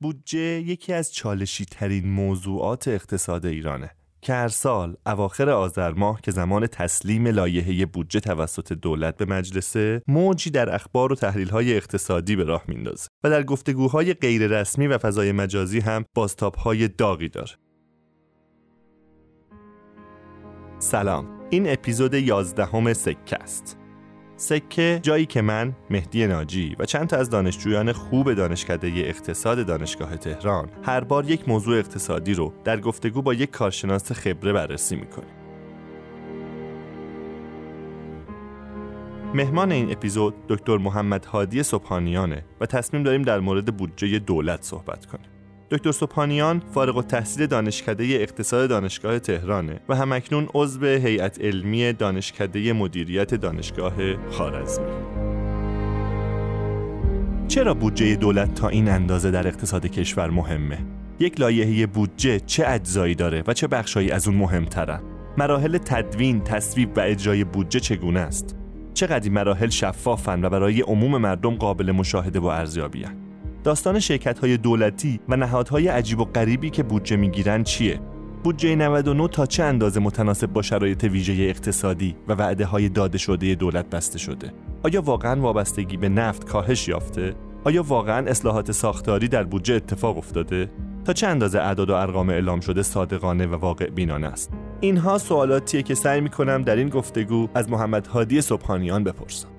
بودجه یکی از چالشی ترین موضوعات اقتصاد ایرانه. که هر سال اواخر آذر ماه که زمان تسلیم لایحه بودجه توسط دولت به مجلسه موجی در اخبار و تحلیل‌های اقتصادی به راه میندازه و در گفتگوهای غیررسمی و فضای مجازی هم بازتاب‌های داغی داره. سلام. این اپیزود 11 سکه است. سکه جایی که من مهدی ناجی و چند تا از دانشجویان خوب دانشکده اقتصاد دانشگاه تهران هر بار یک موضوع اقتصادی رو در گفتگو با یک کارشناس خبره بررسی می‌کنیم. مهمان این اپیزود دکتر محمد هادی صبحانیانه و تصمیم داریم در مورد بودجه دولت صحبت کنیم. دکتر سوپانیان فارغ التحصیل دانشکده اقتصاد دانشگاه تهرانه و همکنون عضو هیئت علمی دانشکده مدیریت دانشگاه خارزمی. چرا بودجه دولت تا این اندازه در اقتصاد کشور مهمه؟ یک لایحه بودجه چه اجزایی داره و چه بخشایی از اون مهمترن؟ مراحل تدوین، تصویب و اجرای بودجه چگونه است؟ چقدر این مراحل شفافن و برای عموم مردم قابل مشاهده و ارزیابیان؟ داستان شرکت های دولتی و نهادهای عجیب و غریبی که بودجه می‌گیرن چیه؟ بودجه 99 تا چه اندازه متناسب با شرایط ویژه اقتصادی و وعده های داده شده دولت بسته شده؟ آیا واقعا وابستگی به نفت کاهش یافته؟ آیا واقعا اصلاحات ساختاری در بودجه اتفاق افتاده؟ تا چه اندازه اعداد و ارقام اعلام شده صادقانه و واقع بینانه است؟ اینها سوالاتیه که سعی می کنم در این گفتگو از محمد هادی صبحانیان بپرسم.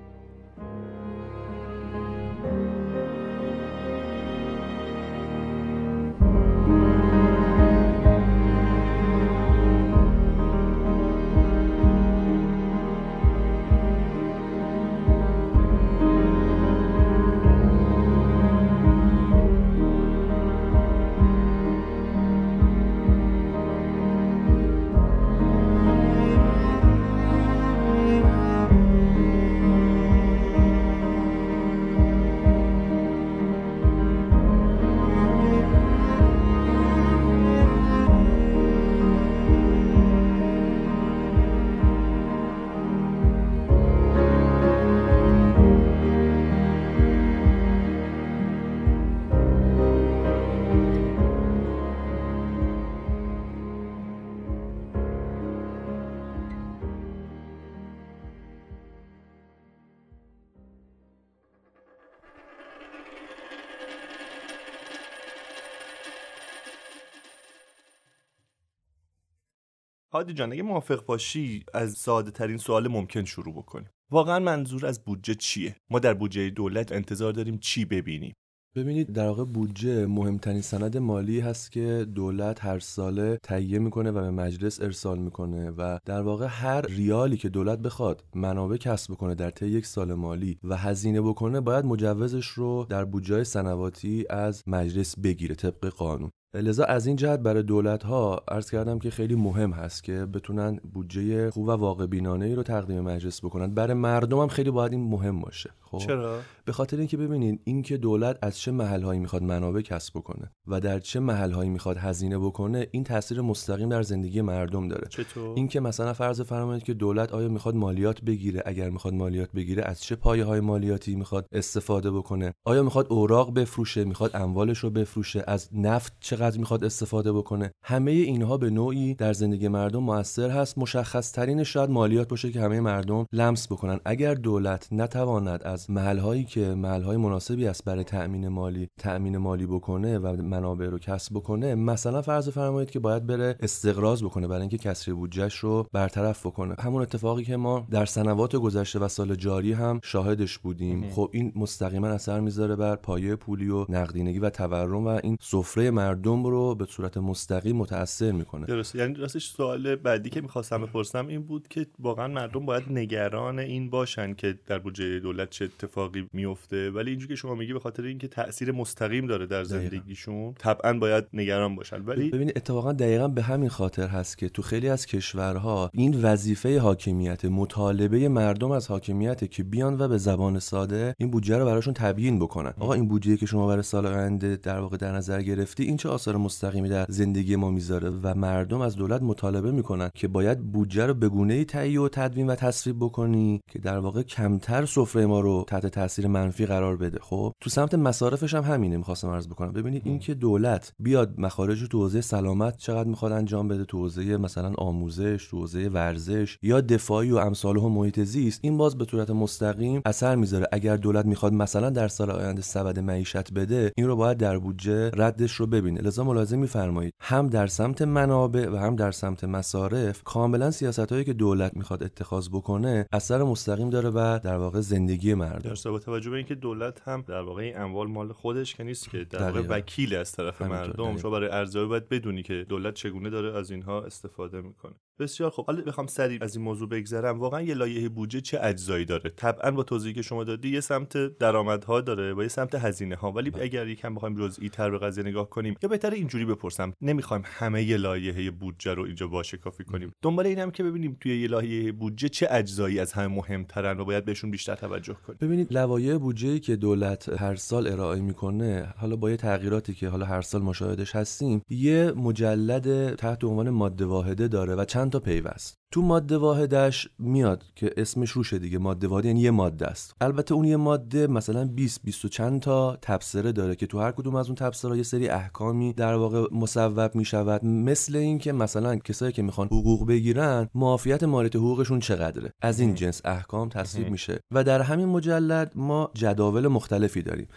هادی جان اگه موافق باشی از ساده ترین سوال ممکن شروع بکنیم. واقعا منظور از بودجه چیه؟ ما در بودجه دولت انتظار داریم چی ببینیم؟ ببینید در واقع بودجه مهمترین سند مالی هست که دولت هر ساله تهیه می‌کنه و به مجلس ارسال می‌کنه و در واقع هر ریالی که دولت بخواد منابع کسب بکنه در طی یک سال مالی و هزینه بکنه باید مجوزش رو در بودجه سنواتی از مجلس بگیره طبق قانون. لذا از این جهت برای دولت ها عرض کردم که خیلی مهم هست که بتونن بودجه خوب و واقع بینانه ای رو تقدیم مجلس بکنن. برای مردم هم خیلی باید این مهم باشه. خب؟ چرا؟ به خاطر اینکه ببینین اینکه دولت از چه محل هایی می‌خواد منابع کسب بکنه و در چه محل هایی می‌خواد هزینه بکنه این تاثیر مستقیم در زندگی مردم داره. چطور؟ اینکه مثلا فرض فرمایید که دولت آیا می‌خواد مالیات بگیره؟ اگر می‌خواد مالیات بگیره از چه پایه های مالیاتی می‌خواد استفاده بکنه؟ آیا می‌خواد اوراق بفروشه؟ می‌خواد اموالش رو بفروشه؟ از نفت چقدر می‌خواد استفاده بکنه. همه اینها به نوعی در زندگی مردم موثر هست. مشخص ترین شاید مالیات باشه که همه مردم لمس بکنن. اگر دولت نتواند از محل هایی که محل های مناسبی است برای تأمین مالی تأمین مالی بکنه و منابع رو کسب بکنه مثلا فرض فرمایید که باید بره استقراض بکنه برای اینکه کسری بودجهش رو برطرف بکنه. همون اتفاقی که ما در سنوات گذشته و سال جاری هم شاهدش بودیم. خب این مستقیما اثر می‌ذاره بر پایه پولی و نقدینگی و تورم و این سفره مردم رو به صورت مستقیم متاثر می‌کنه. درست یعنی راستش سوال بعدی که می‌خواستم بپرسم این بود که واقعا مردم باید نگران این باشن که در بودجه دولت چه اتفاقی میفته ولی اینجوری که شما میگی به خاطر اینکه تاثیر مستقیم داره در زندگیشون طبعا باید نگران باشن. ولی ببینید اتفاقا دقیقا به همین خاطر هست که تو خیلی از کشورها این وظیفه حاکمیت مطالبه مردم از حاکمیت که بیان و به زبان ساده این بودجه رو براشون تبیین بکنن. آقا این بودجه که شما برای سال آینده در واقع در نظر گرفتی این چه آثار مستقیمی در زندگی ما می‌ذاره و مردم از دولت مطالبه می‌کنن که باید بودجه رو به گونه تهیه و تدوین و تصویب بکنی که در واقع کمتر سفره ما رو تحت تاثیر منفی قرار بده. خب تو سمت مصارفش هم همینه می‌خواستم عرض بکنم. ببینید اینکه دولت بیاد مخارج تو حوزه سلامت چقدر می‌خواد انجام بده تو حوزه مثلا آموزش تو حوزه ورزش یا دفاعی و امثال هم محیط زیست این باز به صورت مستقیم اثر می‌ذاره. اگر دولت می‌خواد مثلا در سال آینده سبد معیشت بده این رو باید در بودجه ردش رو ببینه. لذا ملاحظه میفرمایید. هم در سمت منابع و هم در سمت مصارف کاملا سیاست هایی که دولت می‌خواد اتخاذ بکنه اثر مستقیم داره و در واقع زندگی مردم. در با توجه به اینکه دولت هم در واقع این اموال مال خودش که نیست که در واقع وکیل از طرف مردم شما برای ارزیابی باید بدونی که دولت چگونه داره از اینها استفاده می‌کنه. بسیار خوب. حالا بخوام سریع از این موضوع بگذرم. واقعا یه لایحه بودجه چه اجزایی داره؟ طبعا با توضیحی که شما دادی یه سمت درآمدها داره و یه سمت هزینه ها ولی اگر یکم بخوایم جزئی تر به قضیه نگاه کنیم یا بهتره اینجوری بپرسم. نمی‌خوایم همه یه لایحه بودجه رو اینجا باشه کافی کنیم دنبال اینم که ببینیم توی یه لایحه بودجه چه اجزایی از همه مهمترن و باید بهشون بیشتر توجه کنیم. ببینید لوایح بودجه که دولت هر سال ارائه می‌کنه حالا با یه تغییراتی که حالا هر سال مشاهدش هستیم یه مجلد تحت عنوان ماده واحده داره و چند تا پیوست. تو ماده واحدش میاد که اسمش روشه دیگه. ماده واحد یعنی یه ماده است. البته اون یه ماده مثلا 20 20 چند تا تبصره داره که تو هر کدوم از اون تبصره یه سری احکامی در واقع مصوب می شود مثل اینکه مثلا کسایی که می‌خوان حقوق بگیرن معافیت مالیات حقوقشون چقدره؟ از این جنس احکام تصویب میشه. و در همین مجلد ما جداول مختلفی داریم.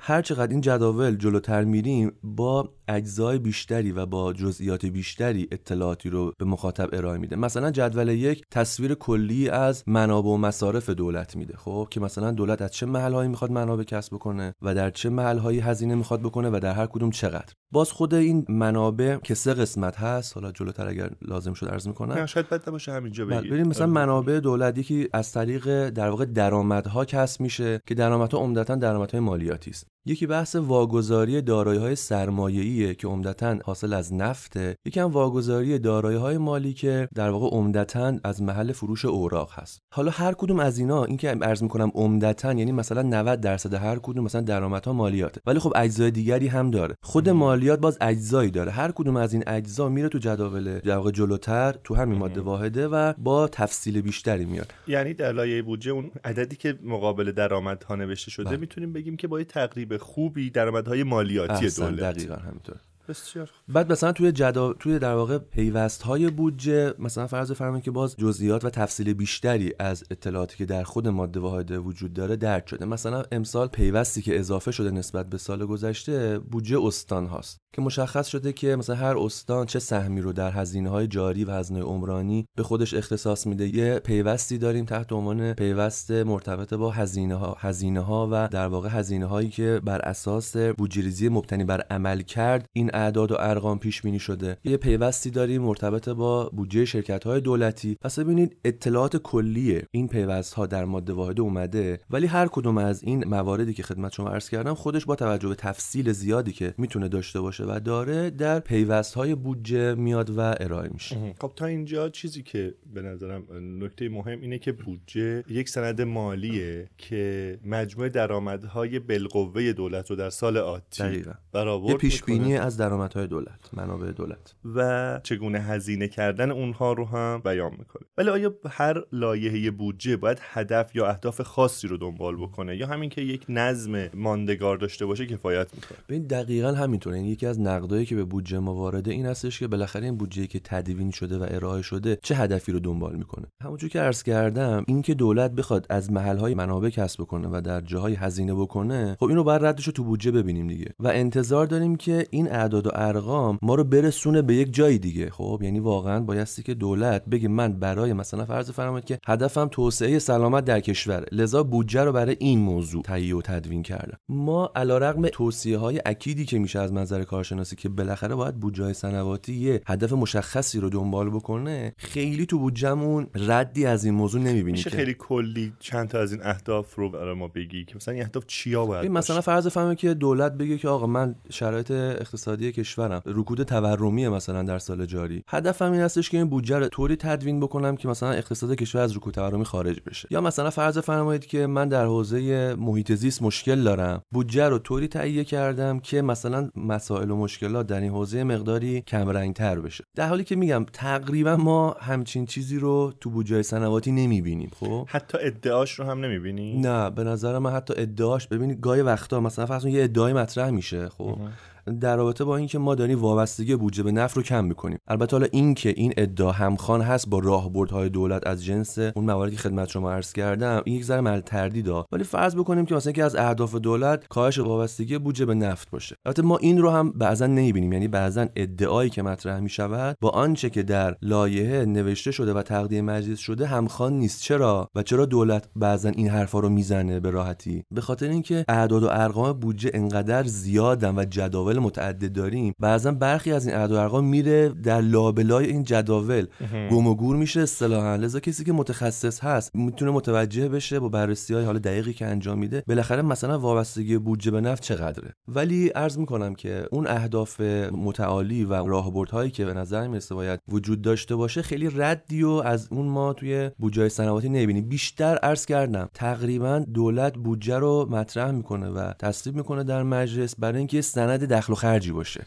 هر چقدر این جداول جلوتر میریم با اجزای بیشتری و با جزئیات بیشتری اطلاعاتی رو به مخاطب ارائه میده. مثلا جدول یک تصویر کلی از منابع و مصارف دولت میده خب؟ که مثلا دولت از چه محلهایی می‌خواد منابع کسب بکنه و در چه محلهایی هزینه می‌خواد بکنه و در هر کدوم چقدر. باز خود این منابع که سه قسمت هست حالا جلوتر اگر لازم شد عرض می‌کنم. شاید بد باشه همینجا بگید ببین مثلا آره. منابع دولت یکی از طریق در واقع درآمدها کسب میشه که درآمدها عمدتا درآمدهای مالیاتی است. یکی بحث واگذاری دارایی های سرمایه‌ایه که عمدتا حاصل از نفته. یکی هم واگذاری دارایی های مالی که در واقع عمدتا از محل فروش اوراق هست. حالا هر کدوم از اینا این که عرض می‌کنم عمدتا یعنی مثلا 90 درصد هر کدوم مثلا درآمدها مالیاته. ولی خب اجزای دیگری هم داره. خود مالیات باز اجزایی داره. هر کدوم از این اجزا میره تو جداول در واقع جلوتر تو همین ماده واحده و با تفصیل بیشتری میاد. یعنی در لایه بودجه اون عددی که مقابل درآمدها نوشته شده بله. می‌تونیم بگیم که با تقریب خوبی درآمدهای مالیاتی دولت. دقیقا همینطور. بسیار بعد مثلا توی جدا توی در واقع پیوست های بودجه مثلا فرض فرمایید که باز جزئیات و تفصیل بیشتری از اطلاعاتی که در خود ماده واحده وجود داره درک شده. مثلا امسال پیوستی که اضافه شده نسبت به سال گذشته بودجه استان هاست که مشخص شده که مثلا هر استان چه سهمی رو در هزینه های جاری و هزینه عمرانی به خودش اختصاص میده. یه پیوستی داریم تحت عنوان پیوست مرتبط با هزینه ها هزینه ها و در واقع هزینه هایی که بر اساس بودجه مبتنی بر عمل کرد این اعداد و ارقام پیش بینی شده. یه پیوستی داریم مرتبط با بودجه شرکت های دولتی. پس ببینید اطلاعات کلیه این پیوست ها در ماده واحده اومده ولی هر کدوم از این مواردی که خدمت شما عرض کردم خودش با توجه به تفصیل زیادی که می‌تونه داشته باشه و داره در پیوست های بودجه میاد و ارائه میشه. خب تا اینجا چیزی که به نظرم نکته مهم اینه که بودجه یک سند مالیه که مجموع درآمدهای بالقوه دولت رو در سال آتی برآورد یه پیش بینی از درآمدهای دولت منابع دولت. و چگونه هزینه کردن اونها رو هم بیان می‌کنه. ولی آیا هر لایحه بودجه باید هدف یا اهداف خاصی رو دنبال بکنه یا همین که یک نظم ماندگار داشته باشه کفایت می‌کنه؟ ببین دقیقا همینطوره. این یکی از نقدایی که به بودجه ما وارده این هستش که بالاخره این بودجه که تدوین شده و ارائه شده چه هدفی رو دنبال می‌کنه؟ همونجور که عرض کردم اینکه دولت بخواد از محلهای منابع کسب بکنه و در جاهای هزینه بکنه خب اینو بعد ردش رو تو بودجه ببینیم دیگه. و انتظار داریم که این اعداد و ارقام ما رو برسونه به یک جای دیگه. خب یعنی واقعا بایستی که دولت بگه من برای مثلا فرض فرمایید که هدفم توسعه سلامت در کشور لذا بودجه رو برای این موضوع تهیه و تدوین کردم. ما علیرغم توصیه های اکیدی که میشه از منظر کارشناسی که بالاخره باید بودجه سنواتی یه هدف مشخصی رو دنبال بکنه خیلی تو بودجهمون ردی از این موضوع نمی‌بینی میشه خیلی کلی چند تا از این اهداف رو برای ما بگی که مثلا این اهداف چیا باید مثلا فرض فرمایید که دولت بگه که آقا من شرایط اقتصادی اقتصادی کشورم. رکود تورمی مثلا در سال جاری. هدفم این هستش که این بودجه رو طوری تدوین بکنم که مثلا اقتصاد کشور از رکود تورمی خارج بشه. یا مثلا فرض فرمایید که من در حوزه محیط زیست مشکل دارم. بودجه رو طوری تهیه کردم که مثلا مسائل و مشکلات در این حوزه مقداری کم تر بشه. در حالی که میگم تقریبا ما همچین چیزی رو تو بودجه سنواتی نمی‌بینیم خب؟ حتی ادعاش رو هم نمی‌بینی؟ نه به نظر من حتی ادعاش ببینید گاهی وقتا مثلا فرض یه ادعای مطرح میشه خب؟ در رابطه با اینکه ما داریم وابستگی بودجه به نفت رو کم می‌کنیم. البته حالا اینکه این ادعا همخوان هست با راهبردهای دولت از جنس اون مواردی که خدمت شما عرض کردم این یک ذره مل تردید ولی فرض بکنیم که مثلا که از اهداف دولت کاهش وابستگی بودجه به نفت باشه. البته ما این رو هم بعضا نمی‌بینیم. یعنی بعضا ادعایی که مطرح می‌شود با آنچه که در لایحه نوشته شده و تقدیم مجلس شده همخوان نیست. چرا؟ و چرا دولت بعضا این حرفا رو می‌زنه به راحتی؟ به خاطر اینکه اعداد و ارقام بودجه انقدر زیادن و جداول متعدد داریم بعضا برخی از این اعداد و ارقام میره در لابلای این جداول. گم و گور میشه اصطلاحا. لذا کسی که متخصص هست می‌تونه متوجه بشه با بررسی های حال دقیقی که انجام میده بالاخره مثلا وابستگی بودجه به نفت چقدره. ولی عرض می‌کنم که اون اهداف متعالی و راهبردهایی که به نظر می‌رسه باید وجود داشته باشه خیلی ردی و از اون ما توی بودجه سنواتی نمی‌بینیم بیشتر عرض کردم تقریبا دولت بودجه رو مطرح می‌کنه و تصویب می‌کنه در مجلس برای اینکه سند دخل و خرجی باشه.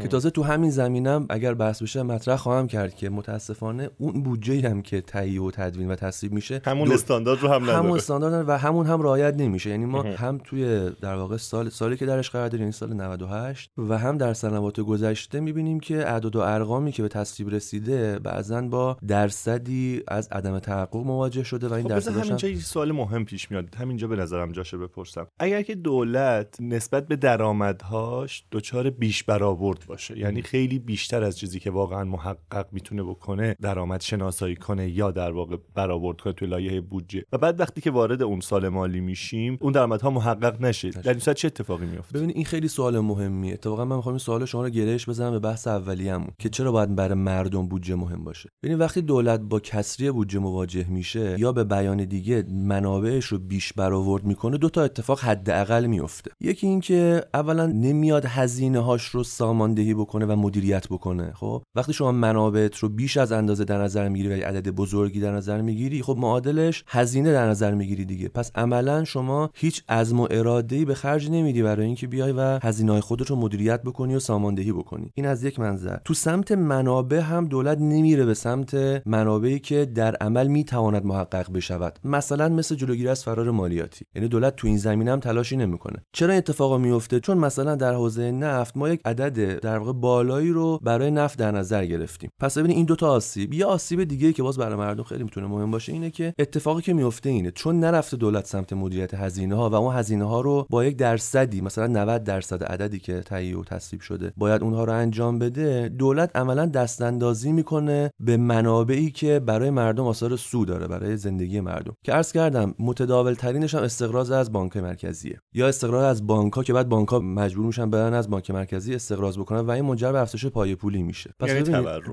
که تازه تو همین زمینم اگر بحث بشه مطرح خواهم کرد که متاسفانه اون بودجه هم که تهیه و تدوین و تصویب میشه همون استاندارد رو هم نداره. همون استاندارد و همون هم رعایت نمیشه. یعنی ما هم توی در واقع سال سالی که درش قرار داریم یعنی سال 98 و هم در سنوات گذشته می‌بینیم که اعداد و ارقامی که به تصویب رسیده بعضا با درصدی از عدم تحقق مواجه شده و این خب درصد همینجا یه سوال مهم پیش میاد. همینجا به نظرم جاشه بپرسم. اگر که دولت نسبت به درآمدهاش دچار بیش برآورد باشه. یعنی خیلی بیشتر از چیزی که واقعا محقق می‌تونه بکنه درآمد شناسایی کنه یا در واقع برآورد کنه توی لایحه بودجه. و بعد وقتی که وارد اون سال مالی میشیم اون درآمدها محقق نشه. در این چه اتفاقی میفته ببینید این خیلی سوال مهمیه. اتفاقا من می‌خوام این سوال شما رو گرهش بزنم به بحث اولیه‌مون که چرا باید برای مردم بودجه مهم باشه؟ ببینید وقتی دولت با کسری بودجه مواجه میشه یا به بیان دیگه منابعش رو بیش برآورد می‌کنه دو تا اتفاق حداقل میفته یکی اینکه اولا نمیاد هزینه هاش رو ساماندهی بکنه و مدیریت بکنه خب؟ وقتی شما منابعت رو بیش از اندازه در نظر می‌گیری و عدد بزرگی در نظر می‌گیری خب معادلش هزینه در نظر می‌گیری دیگه. پس عملا شما هیچ عزم و اراده به خرج نمیدی برای اینکه بیای و هزینه خودت رو مدیریت بکنی و ساماندهی بکنی. این از یک منظر. تو سمت منابع هم دولت نمیره به سمت منابعی که در عمل می‌تواند محقق بشود. مثلا مثل جلوگیری از فرار مالیاتی. یعنی دولت تو این زمینه هم تلاشی نمی‌کنه. چرا اتفاقا میفته چون مثلا در حوزه نفت ما یک عدد در واقع بالایی رو برای نفت در نظر گرفتیم. پس ببینید این دوتا آسیب یه آسیب دیگه که باز برای مردم خیلی می‌تونه مهم باشه اینه که اتفاقی که میفته اینه چون نرفته دولت سمت مدیریت هزینه ها و اون هزینه ها رو با یک درصدی مثلا 90 درصد عددی که تهیه و تصویب شده باید اونها رو انجام بده دولت عملا دست اندازی می‌کنه به منابعی که برای مردم آثار سود داره برای زندگی مردم. که عرض کردم متداول ترینش هم استقراض از بانک مرکزیه. یا استقراض از بانک ها که بعد بانک ها مجبور میشن برن از بانک مرکزی استقراض بکنن و این منجر به افزایش پای پولی میشه. پس یعنی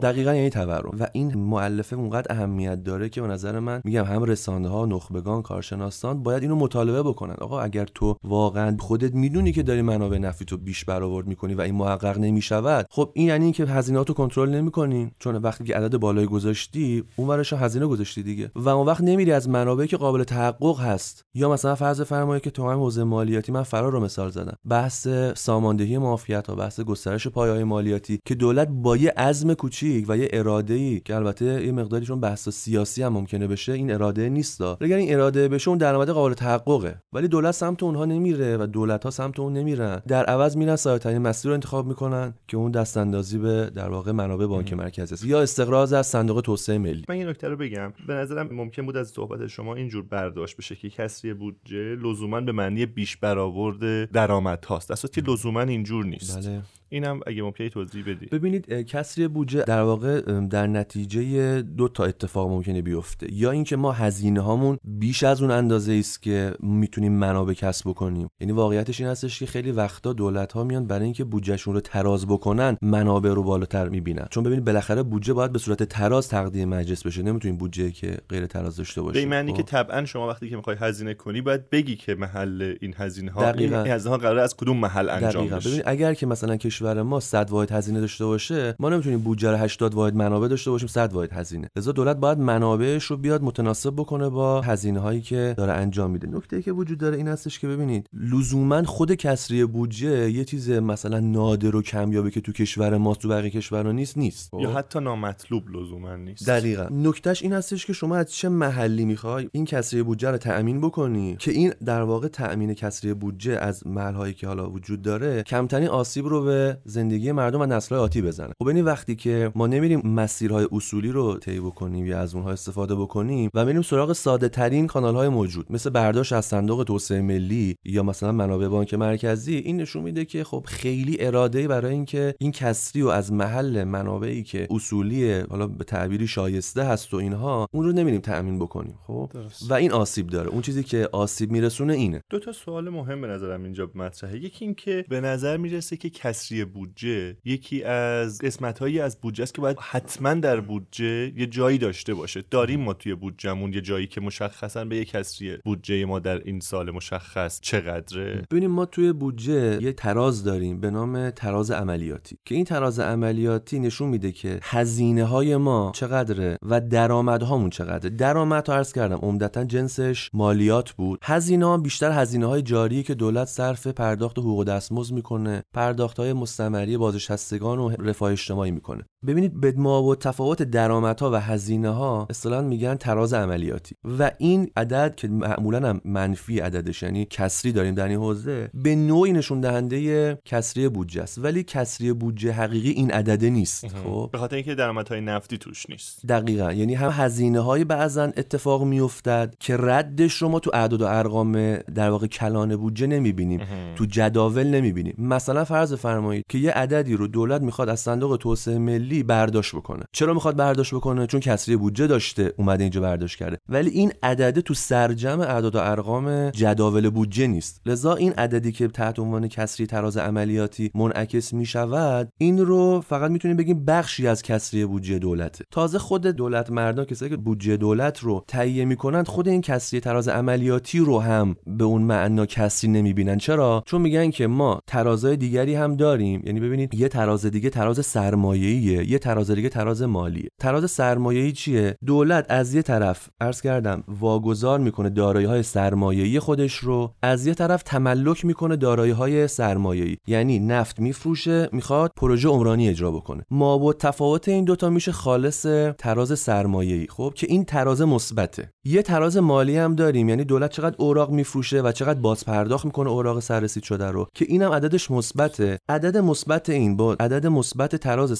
دقیقا یعنی تورم. و این مؤلفه اونقدر اهمیت داره که به نظر من میگم هم رسانه ها نخبگان کارشناسان باید اینو مطالبه بکنن. آقا اگر تو واقعا خودت می‌دونی که داری منابع نفتی تو بیش برآورد می‌کنی و این محقق نمی‌شود خب این یعنی اینکه هزینه‌هاتو کنترل نمی‌کنی. چون وقتی که عدد بالایی گذاشتی اونورش هزینه گذاشتی دیگه. و اون وقت نمیری از منابعی که قابل تحقق هست. یا مثلا فرض فرمایید که تو هم حوزه مالیاتی من فرار رو مثال زدم. بحث ساماندهی معافیت ها بحث گسترش پایه‌های مالیاتی که دولت با یه عزم کوچیک و یه اراده ای که البته یه مقداری چون بحث سیاسی هم ممکنه بشه این اراده نیست اگر این اراده بشه اون درآمد قابل تحققه. ولی دولت سمت اونها نمیره و دولت ها سمت اون نمیرن. در عوض میرن سایه‌ترین مسیر رو انتخاب می‌کنن که اون دست اندازی به در واقع منابع بانک مرکزی است. یا استقراض از صندوق توسعه ملی. من این نکته رو بگم. به نظرم ممکن بود از صحبت شما اینجور برداشت بشه که کسری بودجه لزوما به معنی بیش برآورد درآمد هاست که لزوما اینجور نیست. بله. اینم اگه ممکنه توضیح بدی. ببینید کسری بودجه در واقع در نتیجه دو تا اتفاق ممکنه بیفته. یا اینکه ما هزینه هامون بیش از اون اندازه است که می‌تونیم منابع کسب بکنیم. یعنی واقعیتش این هستش که خیلی وقتا دولت ها میان برای اینکه بودجهشون رو تراز بکنن منابع رو بالاتر می‌بینن. چون ببینید بالاخره بودجه باید به صورت تراز تقدیم مجلس بشه. نمی‌تونیم بودجه که غیر تراز داشته باشه. به معنی که خب. طبعا شما وقتی که می‌خوای هزینه کنی باید بگی که محل این هزینه ها این هزینه ها قرار از کدوم محل انجام بشه. اگر که مثلا کشور ما 100 واحد هزینه داشته باشه ما نمی‌تونیم بودجه 80 واحد منابع داشته باشیم 100 واحد هزینه. لذا دولت باید منابعش رو بیاد متناسب بکنه با هزینه هایی که داره انجام میده. نکته که وجود داره این هستش که ببینید لزوما خود کسری بودجه یه چیز مثلا نادر و کمیابه که تو کشور ما تو بقیه کشورها نیست نیست. یا حتی نامطلوب لزوما نیست. دقیقا. نکتهش این هستش که شما از چه محلی می‌خوای این کسری بودجه رو تأمین بکنی که این در واقع تأمین کسری بودجه از محلهایی که حالا وجود داره کمترین آسیب رو به زندگی مردم و نسل‌های آتی بزنه. خب این وقتی که ما نمیریم مسیرهای اصولی رو طی بکنیم یا از اونها استفاده بکنیم و میریم سراغ ساده ترین کانال های موجود مثل برداشت از صندوق توسعه ملی یا مثلا منابع بانک مرکزی این نشون میده که خب خیلی اراده برای اینکه این کسری و از محل منابعی که اصولی حالا به تعبیری شایسته هست و اینها اون رو نمیریم تأمین بکنیم خب؟ و این آسیب داره. اون چیزی که آسیب میرسونه اینه. دو تا سوال مهم به نظرم اینجا مطرحه. یکی اینکه به نظر می‌رسه که کسری بودجه یکی از قسمتهایی از بودجه است که باید حتما در بودجه یه جایی داشته باشه. داریم ما توی بودجهمون یه جایی که مشخصا به یه کسری بودجه ما در این سال مشخص چقدره. ببینیم ما توی بودجه یه تراز داریم به نام تراز عملیاتی که این تراز عملیاتی نشون میده که هزینه های ما چقدره و درآمدهامون چقدره. درآمد عرض کردم عمدتا جنسش مالیات بود. هزینه ها بیشتر هزینه های جاری که دولت صرف پرداخت حقوق دستمزد می‌کنه پرداخت های مستمری بازنشستگان و رفاه اجتماعی می‌کنه. ببینید به و تفاوت درآمدها و هزینه ها اصطلاحا میگن تراز عملیاتی. و این عدد که معمولا هم منفی عددش یعنی کسری داریم در این حوزه به نوعی نشون دهنده کسری بودجه است. ولی کسری بودجه حقیقی این عدده نیست خب؟ به خاطر اینکه درآمدهای نفتی توش نیست. دقیقا. یعنی هم هزینه های بعضا اتفاق میافتد که ردش رو ما تو اعداد و ارقام در واقع کلان بودجه نمی‌بینیم. تو جداول نمی‌بینیم. مثلا فرض فرمایید که یه عددی رو دولت می‌خواد از صندوق توسعه ملی برداشت بکنه. چرا می‌خواد برداشت بکنه؟ چون کسری بودجه داشته اومده اینجا برداشت کرده. ولی این عدد تو سرجم اعداد و ارقام جداول بودجه نیست. لذا این عددی که تحت عنوان کسری تراز عملیاتی منعکس می‌شود این رو فقط می‌تونیم بگیم بخشی از کسری بودجه دولته. تازه خود دولت مردان کسایی که بودجه دولت رو تهیه می‌کنند خود این کسری تراز عملیاتی رو هم به اون معنا کسری نمی‌بینن. چرا؟ چون میگن که ما ترازهای دیگری هم داریم. یعنی ببینید یه تراز دیگه تراز سرمایه‌ایه. یه تراز دیگه تراز مالیه. تراز سرمایه‌ای چیه؟ دولت از یه طرف عرض کردم واگذار می‌کنه دارایی های سرمایه‌ای خودش رو از یه طرف تملک می‌کنه دارایی های سرمایه‌ای. یعنی نفت میفروشه می‌خواد پروژه عمرانی اجرا بکنه. ما با تفاوت این دوتا میشه خالص تراز سرمایه‌ای. خب که این تراز مثبته. یه تراز مالی هم داریم. یعنی دولت چقدر اوراق میفروشه و چقدر باز پرداخت می‌کنه اوراق سررسید شده رو. که اینم عددش مثبته. عدد مثبت این با عدد مثبت تراز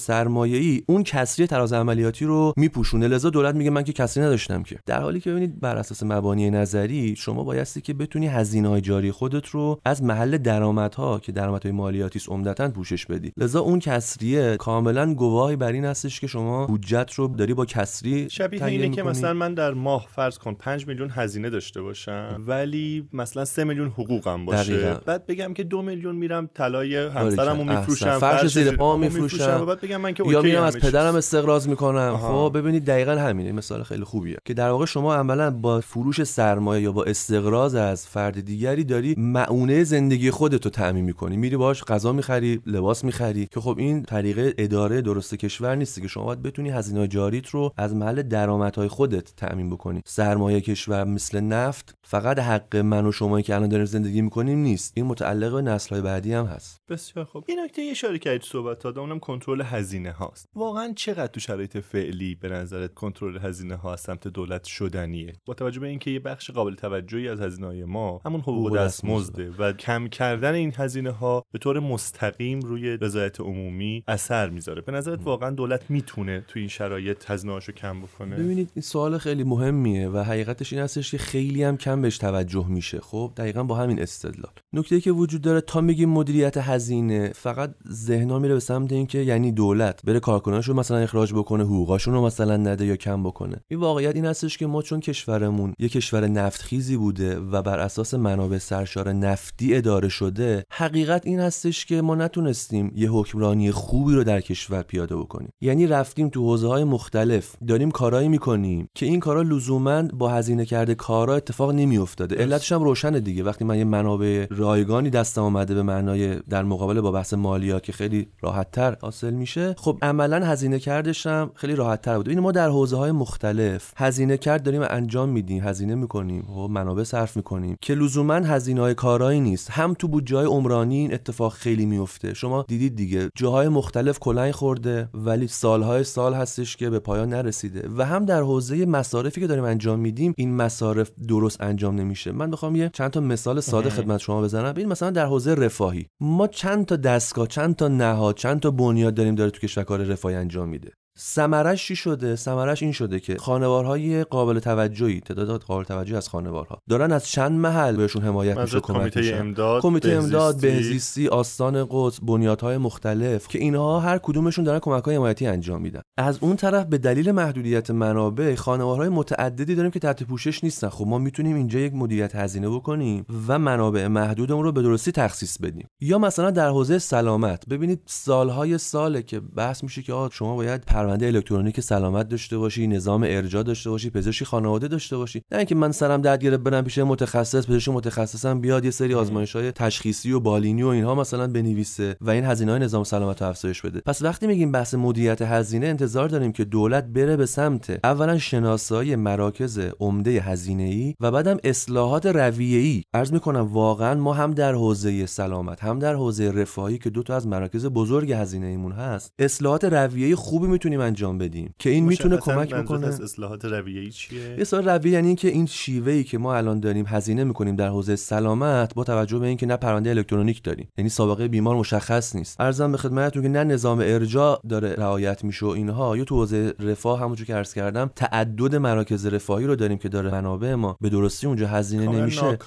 سرمایه‌ای اون کسری تراز عملیاتی رو میپوشونه. لذا دولت میگه من که کسری نداشتم که. در حالی که ببینید بر اساس مبانی نظری شما بایستی که بتونی هزینه های جاری خودت رو از محل درآمدها که درآمدهای مالیاتی است عمدتا پوشش بدی. لذا اون کسریه کاملا گواهی بر این هستش که شما بودجت رو داری با کسری شبیه اینه که مثلا من در ماه فرض کن 5 میلیون هزینه داشته باشم ولی مثلا 3 میلیون حقوقم باشه. دقیقا. بعد بگم که 2 میلیون میرم طلای همسرمو میفروشم فرش زیر پا میفروشم بعد بگم من که یا میرم از پدرم استقراض می‌کنم. خب ببینید دقیقا همینه. مثال خیلی خوبیه. که در واقع شما عملا با فروش سرمایه یا با استقراض از فرد دیگری داری معونه زندگی خودت رو تعمین می‌کنی. میری باش غذا می‌خری لباس می‌خری. که خب این طریقه اداره درست کشور نیست که شما باید بتونی هزینه جاریت رو از محل درآمدهای خودت تعمین بکنی. سرمایه کشور مثل نفت فقط حق من و شما که الان داریم زندگی می‌کنیم نیست. این متعلق به نسل‌های بعدی هم هست. بسیار خوب. این نکته اشاره کردید صحبت تا اونم کنترل هزینه هاست واقعا چقدر تو شرایط فعلی به نظرت کنترل هزینه ها از سمت دولت شدنیه؟ با توجه به اینکه یه بخش قابل توجهی از هزینه های ما همون حقوق دستمزده. و کم کردن این هزینه ها به طور مستقیم روی رضایت عمومی اثر می‌ذاره. به نظرت واقعا دولت می‌تونه تو این شرایط هزینه کم بکنه؟ ببینید این سوال خیلی مهمیه و حقیقتش این هستش که خیلی هم کم بهش توجه میشه. خب دقیقا با همین استدلال. نکته که وجود داره تا میگیم مدیریت هزینه فقط ذهنا میره به سمت اینکه یعنی دولت بره کارکنانش رو مثلا اخراج بکنه حقوقاشون رو مثلا نده یا کم بکنه. این واقعیت این هستش که ما چون کشورمون یه کشور نفتخیزی بوده و بر اساس منابع سرشار نفتی اداره شده حقیقت این هستش که ما نتونستیم یه حکمرانی خوبی رو در کشور پیاده بکنیم. یعنی رفتیم تو حوزه های مختلف داریم کارایی می‌کنیم که این کارا لزوما با هزینه کرده کارا اتفاق نمیافتاده. علتش هم روشنه دیگه. وقتی من یه منابع رایگانی دستم اومده به معنای در مقابل با بحث مالیات که خیلی راحتتر حاصل میشه خب عملا هزینه کردش هم خیلی راحتتر بود. این ما در حوزه های مختلف هزینه کرد داریم انجام میدیم هزینه می‌کنیم. خب منابع صرف می‌کنیم. که لزوما هزینه های کارایی نیست. هم تو بودجه های عمرانی این اتفاق خیلی میفته شما دیدید دیگه جاهای مختلف کلنگ خورده ولی سالهای سال هستش که به پایان نرسیده. و هم در حوزه مصارفی که داریم انجام میدیم این مصارف درست انجام نمیشه. من بخوام یه چند تا مثال ساده خدمت شما بزنم. این مثلا در حوزه رفاهی. ما چند تا دستگاه چند تا نهاد چند تا بنیاد داریم داره تو کشور کار رفاهی انجام میده. سمرش چی شده؟ سمرش این شده که خانوارهای قابل توجهی تعداد قابل توجهی از خانوارها دارن از چند محل بهشون حمایت میشه کمک کمیته امداد کمیته امداد بهزیستی. آستان قدس بنیادهای مختلف که اینها هر کدومشون دارن کمک های حمایتی انجام میدن. از اون طرف به دلیل محدودیت منابع خانوارهای متعددی داریم که تحت پوشش نیستن. خب ما می‌تونیم اینجا یک مدیریت هزینه بکنیم و منابع محدودمون رو به درستی تخصیص بدیم. یا مثلا در حوزه سلامت. ببینید سالهای ساله که بحث میشه که شما باید پرونده الکترونیک سلامت داشته باشی نظام ارجاع داشته باشی پزشکی خانواده داشته باشی. نه اینکه من سرم درد گرفت برم پیش متخصص پزشک متخصصم بیاد یه سری آزمایش های تشخیصی و بالینی و اینها مثلا بنویسه و این هزینه های نظام سلامت رو افزایش بده. پس وقتی میگیم بحث مدیریت هزینه انتظار داریم که دولت بره به سمت اولا شناسایی مراکز عمده هزینه ای و بعدم اصلاحات رویه ای عرض می‌کنم واقعا ما هم در حوزه سلامت هم در حوزه رفاهی که دو تا از مراکز بزرگ هزینه ایمون هست اصلاحات رویه خوبی می‌تونیم انجام بدیم. که این می‌تونه کمک بکنه. از اصلاحات رویه‌ای چیه؟ اصلاحات رویه یعنی اینکه این شیوه ای که ما الان داریم هزینه می‌کنیم در حوزه سلامت با توجه به اینکه نه پرونده الکترونیک داریم. یعنی سابقه بیمار مشخص نیست. ارزم به خدمتتون که نه نظام ارجاع داره رعایت میشه و اینها. یا تو حوزه رفاه همونجور که عرض کردم تعدد مراکز رفاهی رو داریم که داره منابع ما. به درستی اونجا هزینه نمیشه.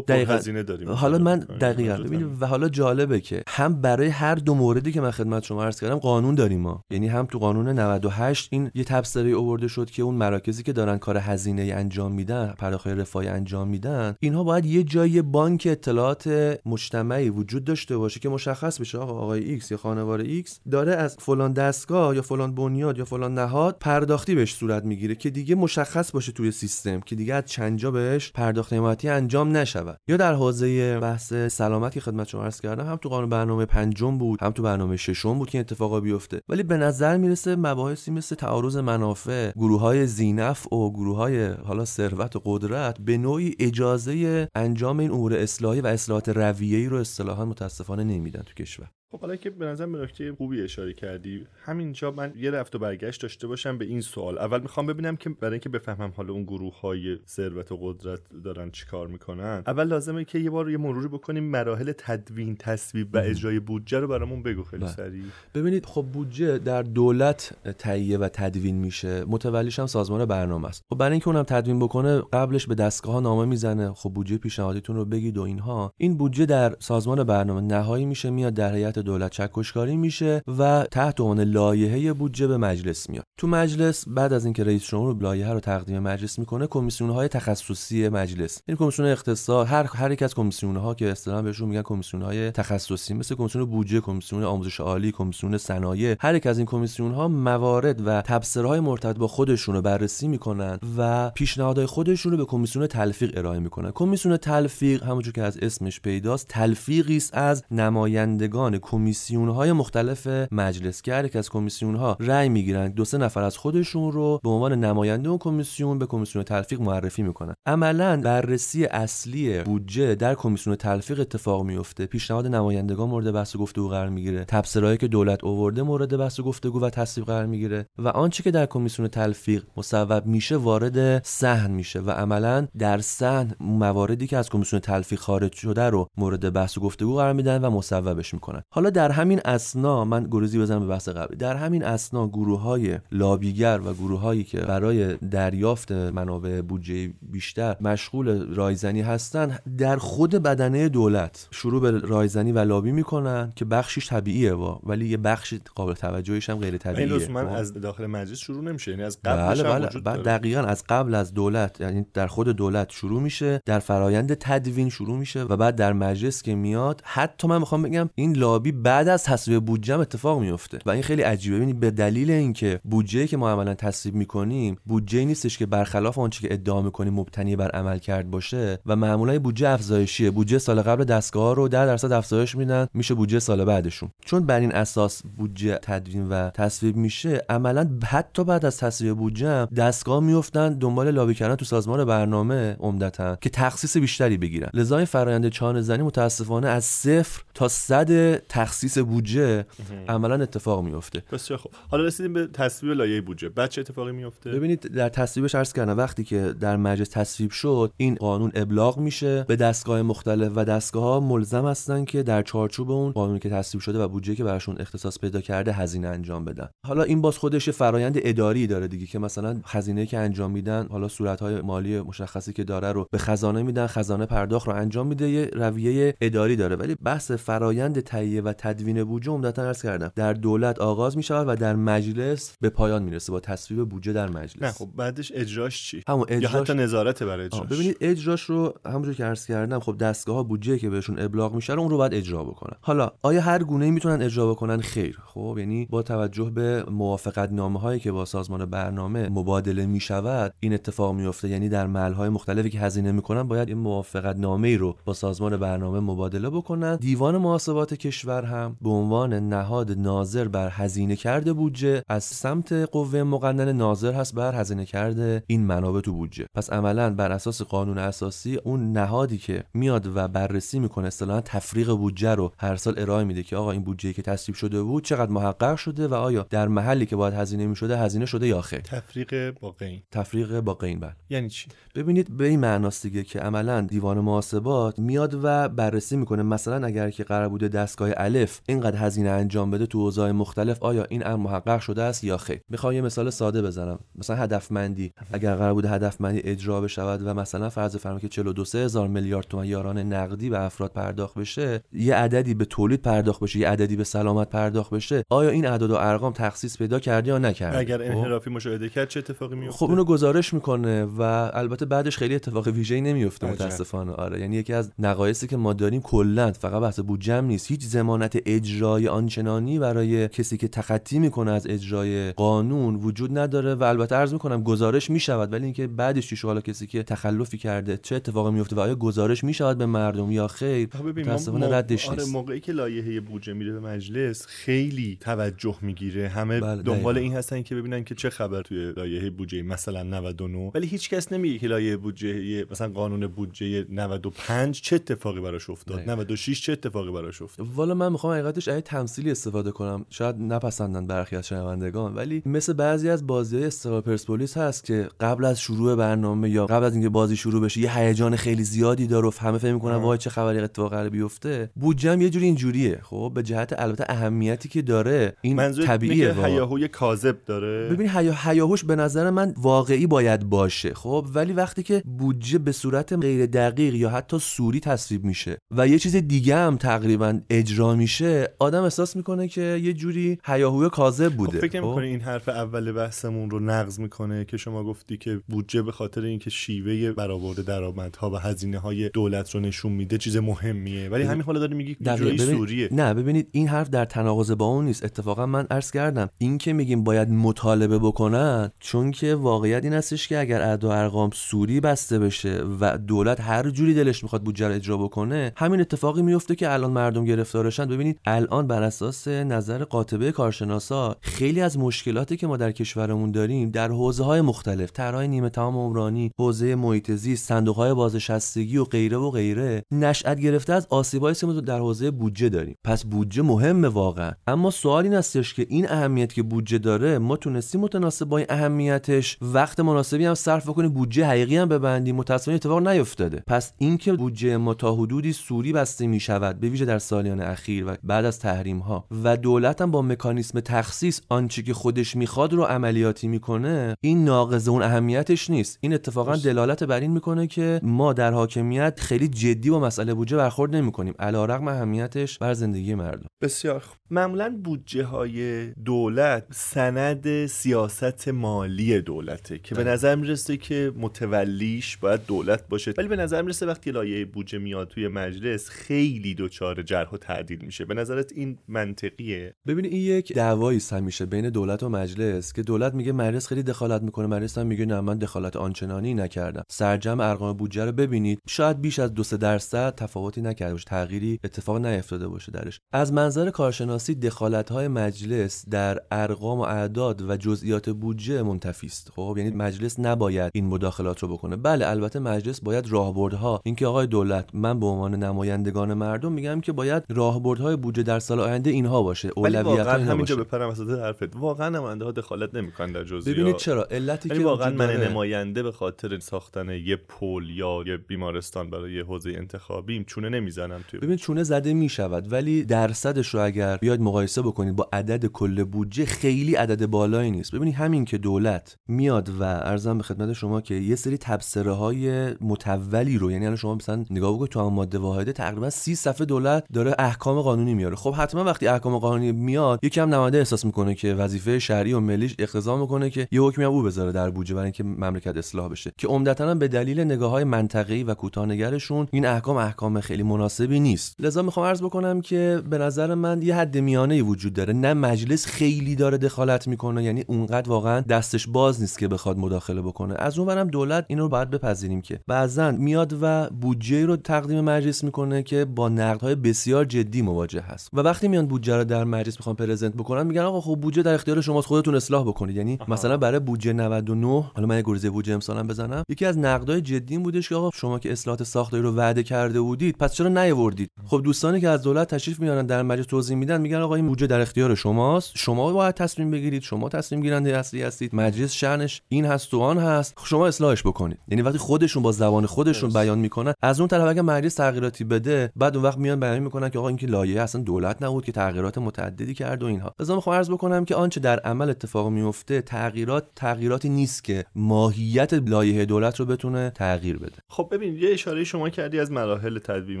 دقیقاً. هزینه داریم. حالا من دقیقاً. ببینید و حالا جالبه که هم برای هر دو موردی که من خدمت شما عرض کردم قانون داریم ما. یعنی هم تو قانون 98 این یه تبصره اوورده شد که اون مراکزی که دارن کار هزینه انجام میدن پرداخت رفاهی انجام میدن اینها باید یه جای بانک اطلاعات مجتمعی وجود داشته باشه که مشخص بشه آقا آقای ایکس یا خانوار ایکس داره از فلان دستگاه یا فلان بنیاد یا فلان نهاد پرداختی بهش صورت می‌گیره که دیگه مشخص باشه توی سیستم که دیگه از چند جا بهش پرداخت حمایتی انجام نشود. یا در حوزه بحث سلامتی خدمت شما عرض کردم هم تو قانون برنامه پنجم بود هم تو برنامه ششم بود که اتفاقا بیفته. ولی به نظر می‌رسه مباحثی مثل تعارض منافع گروه های ذینفع و گروه های حالا ثروت و قدرت به نوعی اجازه انجام این امور اصلاحی و اصلاحات رویه‌ای رو اصطلاحا متاسفانه نمیدن تو کشور. خب حالا که به نظر به نکته خوبی اشاره کردی همینجا من یه رفت و برگشت داشته باشم به این سوال. اول می‌خوام ببینم که برای اینکه بفهمم حالا اون گروه های ثروت و قدرت دارن چیکار می‌کنن اول لازمه که یه بار یه مروری بکنیم مراحل تدوین تصویب و اجرای بودجه رو برامون بگو خیلی سریع. ببینید خب بودجه در دولت تهیه و تدوین میشه. متولیش هم سازمان برنامه است. خب برای اینکه اونم تدوین بکنه قبلش به دستگاه ها نامه می‌زنه. خب بودجه پیشنهادیتون رو بگید و اینها. این بودجه در سازمان برنامه نهایی میشه میاد در هیئت دولت چکشکاری میشه و تحت عنوان لایحه بودجه به مجلس میاد. تو مجلس بعد از اینکه رئیس جمهور لایحه رو تقدیم مجلس می‌کنه کمیسیون های تخصصی مجلس. این کمیسیون اقتصاد هر هر یک از کمیسیون ها که اصطلاحا بهشون میگن کمیسیون های تخصصی مثل کمیسیون بودجه کمیسیون آموزش عالی کمیسیون صنایع هر یک از این کمیسیون ها موارد و تبصره های مرتبط با خودشون رو بررسی می‌کنن و پیشنهادهای خودشون رو به کمیسیون تلفیق ارائه می‌کنن. کمیسیون تلفیق همونجور که از اسمش پیداست تلفیقی است از نمایندگان کمیسیون های مختلف مجلس که از کمیسیون ها رأی می‌گیرن دو سه نفر از خودشون رو به عنوان نماینده اون کمیسیون به کمیسیون تلفیق معرفی می‌کنن. عملا بررسی اصلی بودجه در کمیسیون تلفیق اتفاق میفته پیشنهاد نمایندگان مورد بحث و گفتگو قرار می‌گیره. تبصرهایی که دولت آورده مورد بحث و گفتگو و تصویب قرار می‌گیره و آنچه که در کمیسیون تلفیق مصوب میشه وارد صحن میشه و عملا در صحن مواردی که از کمیسیون تلفیق خارج شده رو مورد بحث و گفتگو قرار میدن و مصوبش می‌کنن. حالا در همین اسنا من گروزی بزنم به بحث قبلی. در همین اسنا گروه های لابیگر و گروه هایی که برای دریافت منابع بودجه بیشتر مشغول رایزنی هستن در خود بدنه دولت شروع به رایزنی و لابی می‌کنن که بخشیش طبیعیه وا. ولی یه بخش قابل توجهش هم غیر طبیعیه. من خب؟ از داخل مجلس شروع نمیشه. یعنی از قبلش بله بله. دقیقا از قبل از دولت یعنی در خود دولت شروع میشه در فرایند تدوین شروع میشه و بعد در مجلس که میاد حتی من می‌خوام بگم این لابی بعد از تصویب بودجه اتفاق میفته و این خیلی عجیبه. ببینید به دلیل اینکه بودجه که ما عملا تصویب می‌کنیم بودجه نیستش که برخلاف آنچه که ادعا می‌کنیم مبتنی بر عمل کرد باشه و معمولا بودجه افزایشیه. بودجه سال قبل دستگاه رو 10 درصد افزایش میدن میشه بودجه سال بعدشون. چون بر این اساس بودجه تدوین و تصویب میشه عملا حتی بعد از تصویب بودجه دستگاه میفتن دنبال لابی کردن تو سازمان برنامه عمدتا که تخصیص بیشتری بگیرن. لذا این فرآیند چانه زنی متاسفانه از صفر تا صد تخصیص بودجه عملا اتفاق میفته بسیار خوب. حالا رسیدیم به تصویب لایه بودجه. بعد چه اتفاقی میفته ببینید در تصویبش عرض کردم وقتی که در مجلس تصویب شد این قانون ابلاغ میشه به دستگاه مختلف و دستگاه ها ملزم هستن که در چارچوب اون قانونی که تصویب شده و بودجه که براشون اختصاص پیدا کرده هزینه انجام بدن. حالا این باز خودش فرایند اداری داره دیگه که مثلا هزینه که انجام میدن حالا صورت های مالی مشخصی که داره رو به خزانه میدن خزانه پرداخت رو انجام میده یه رویه اداری داره. ولی بحث فرایند تهیه و تدوین بودجه عمدتا عرض کردم. در دولت آغاز می‌شود و در مجلس به پایان می‌رسه. با تصویب بودجه در مجلس. نه خب بعدش اجراش چی؟ همون اجراش... یا حتی نظارت بر اجراش. ببینید اجراش رو همونجوری که عرض کردم خب دستگاه ها بودجه که بهشون ابلاغ میشه اون رو باید اجرا بکنن. حالا آیا هر گونه می‌تونن اجرا بکنن؟ خیر. خب یعنی با توجه به موافقت نامه هایی که با سازمان برنامه مبادله می‌شود این اتفاق میفته یعنی در محل های مختلفی که هزینه می‌کنن باید این موافقت نامه ای رو با سازمان برنامه مبادله بکنن. دیوان محاسبات کشور هم به عنوان نهاد ناظر بر هزینه کرده بودجه از سمت قوه مقننه ناظر هست بر هزینه کرده این منابع تو بودجه. پس عملا بر اساس قانون اساسی اون نهادی که میاد و بررسی می‌کنه اصطلاحا تفریق بودجه رو هر سال ارائه میده که آقا این بودجه که تصویب شده بود چقدر محقق شده و آیا در محلی که باید هزینه می‌شده هزینه شده یا خیر تفریق با قین. تفریق با قین بله. یعنی چی؟ ببینید به این معناست دیگه که عملا دیوان محاسبات میاد و بررسی می‌کنه. مثلا اگر که قرار بوده دستگاه الف اینقدر هزینه انجام بده تو اوضاع مختلف آیا این امر محقق شده است یا خیر؟ می‌خوام یه مثال ساده بزنم. مثلا هدفمندی اگر قرار بوده هدفمندی اجرا بشود و مثلا فرض فرض که 42 هزار میلیارد تومان یاران نقدی به افراد پرداخت بشه یه عددی به تولید پرداخت بشه یه عددی به سلامت پرداخت بشه آیا این اعداد و ارقام تخصیص پیدا کرده یا نکرده اگر انحرافی مشاهده کرد چه اتفاقی میفته خب اونو گزارش می‌کنه و البته بعدش خیلی اتفاق ویژه‌ای نمیفته متاسفانه. آره یعنی یکی از نقایصی که ما داریم کلا فقط بحث بودجه نیست. هیچ ضمانت اجرای آنچنانی برای کسی که تخطی می‌کنه از اجرای قانون وجود نداره و البته عرض می‌کنم گزارش می‌شود ولی اینکه بعدش چی حالا کسی که تخلفی کرده چه اتفاقی میفته و آیا گزارش می‌شود به مردم یا خیر؟ متاسفانه ردش آره موقعی که لایحه بودجه میره به مجلس خیلی توجه می‌گیره. همه بله دنبال این هستن که ببینن که چه خبر توی لایحه بودجه مثلا 99 ولی هیچ کس نمیگه که لایحه بودجه مثلا قانون بودجه 95 چه اتفاقی براش افتاد؟ 96 چه اتفاقی براش افتاد؟ والا من می‌خوام حقیقتش ای تمثیلی استفاده کنم. شاید نپسندن برخی از شنوندگان ولی مثل بعضی از بازی استقلال پرسپولیس هست که قبل از شروع برنامه یا قبل از اینکه بازی شروع بشه یه هیجان خیلی زیادی داره و همه فکر می‌کنن وای چه خبری اتفاق قراره بیفته. بودجه یه جوری اینجوریه. خب به جهت البته اهمیتی که داره این طبیعیه هیاهوی کاذب داره؟ ببین هیاهوش به نظر من واقعی باید باشه. خب ولی وقتی که بودجه به صورت غیر دقیق یا حتی سوری تصویب میشه و یه چیز دیگه هم تقریبا اجرا میشه آدم احساس می‌کنه که یه جوری هیاهوی کاذب بوده. خب فکر خب؟ این حرف اول بحثمون رو نقض می‌کنه که شما گفتی که بودجه به خاطر اینکه شیوه برآورد درآمدها و هزینه های دولت رو نشون میده چیز مهمیه. ولی همین حالا داری میگی ببین... سوریه. نه ببینید این حرف در تناقض با اون نیست. اتفاقا من عرض کردم این که میگیم باید مطالبه بکنن چون که واقعیت این هستش که اگر اعداد ارقام سوری بسته بشه و دولت هر جوری دلش می‌خواد بودجه رو اجرا بکنه همین اتفاقی میفته که الان مردم گرفتارشن ببینید الان بر اساس نظر قاطبه کارشناسا خیلی از مشکلاتی که ما در کشورمون داریم در حوزه های مختلف طرحهای نیمه تمام عمرانی حوزه محیط زیست صندوق های بازنشستگی و غیره و غیره نشأت گرفته از آسیبایی که ما در حوزه بودجه داریم. پس بودجه مهمه واقعا. اما سوال این هستش که این اهمیت که بودجه داره ما تونستیم متناسب با این اهمیتش وقت مناسبی هم صرف کنیم بودجه حقیقی هم ببندیم متأسفانه اتفاق نیفتاده. پس اینکه بودجه ما تا حدودی سوری بسته می شود به ویژه در سالیان اخیر اخیر و بعد از تحریم ها و دولت هم با مکانیسم تخصیص آنچه که خودش می‌خواد رو عملیاتی می‌کنه این ناقض اون اهمیتش نیست. این اتفاقا دلالت بر این می‌کنه که ما در حاکمیت خیلی جدی با مسئله بودجه برخورد نمی‌کنیم. علیرغم اهمیتش بر زندگی مردم. بسیار خوب. معمولا بودجه های دولت سند سیاست مالی دولته که به نظر می‌رسه که متولیش باید دولت باشه. ولی به نظر می‌رسه وقتی لایه بودجه میاد توی مجلس خیلی دچار جرح و تعدیل میشه. به نظرت این منطقیه؟ ببین این یک دعوایی همیشه بین دولت و مجلس که دولت میگه مجلس خیلی دخالت می‌کنه. مجلس هم میگه نه من دخالت آنچنانی نکردم. سرجم ارقام بودجه رو ببینید. شاید بیش از دو درصد تفاوتی نکرده باشه. تغییری اتفاق نیفتاده باشه درش. از منظر کارشناسی دخالت های مجلس در ارقام و اعداد و جزئیات بودجه منتفی است. خب یعنی مجلس نباید این مداخلات رو بکنه. بله البته مجلس باید راهبردها. اینکه آقای دولت من به عنوان نمایندگان مردم میگم که باید راهبردهای بودجه در سال آینده اینها باشه. اولویت واقعا همینجا بپرم وسط حرفت. واقعا نماینده ها دخالت نمی‌کنن در جزئیات. ببینید چرا؟ علتی که واقعا من نماینده به خاطر ساختن یه پل یا یه بیمارستان برای یه حوزه انتخابیم چونه نمی‌زنم توی ببین چونه زده می‌شود ولی درصدش رو اگر بیاید مقایسه بکنید با عدد کل بودجه خیلی عدد بالایی نیست. ببینید همین که دولت میاد و ارزم به خدمت شما که یه سری تبصره های متولی رو یعنی الان شما مثلا نگاه بکنید تو ماده واحده تقریبا 30 صفحه دولت داره احکام قانونی میاره. خب حتما وقتی احکام قانونی میاد یکم نماینده احساس می‌کنه که وظیفه شرعی و ملیش اقتضا می‌کنه که یه حکمی او بذاره در بودجه برای اینکه مملکت اصلاح بشه. که عمدتا به دلیل نگاه های منطقی و کوتاه‌نگرشون این احکام احکام خیلی مناسبی نیست. لذا می‌خوام عرض بکنم که به نظر من یه حد میانه وجود داره. نه مجلس خیلی داره دخالت می‌کنه یعنی اونقدر واقعا دستش باز نیست که بخواد مداخله بکنه. از اونورم دولت اینو باید بپذیریم که بعضا میاد و بودجه رو تقدیم مجلس می‌کنه که با نقدهای بسیار جدی مواجه هست. و وقتی میان بودجه رو در مجلس می‌خوان پرزنت بکنن میگن آقا خب بودجه در اختیار شماست خودتون اصلاح بکنید. یعنی مثلا برای بودجه 99 حالا من یه گریزه بودجه امسالم بزنم یکی از نقدهای جدی بودش که آقا شما که اصلاحات ساختاری رو وعده کرده بودید پس چرا نیاوردید؟ خب دوستانی که از دولت تشریف میارن در مجلس توضیح میدن میگن آقا این بودجه در اختیار شماست شما باید تصمیم بگیرید شما تصمیم گیرنده اصلی هستید مجلس شأنش این هست و آن هست شما اصلاحش بکنید. یعنی وقتی خودشون با زبان خودشون بیان می‌کنن از اون طرف اگه مجلس تغییراتی بده بعد اون وقت میان بیان می‌کنن که آقا این که لایحه اصلا دولت نبود که تغییرات متعددی کرد و اینها. لازم می‌خوام عرض بکنم که آنچه در عمل اتفاق میفته تغییرات تغییراتی نیست که ماهیت لایحه دولت رو بتونه تغییر بده. خب ببین یه اشاره شما کردی از مراحل تدوین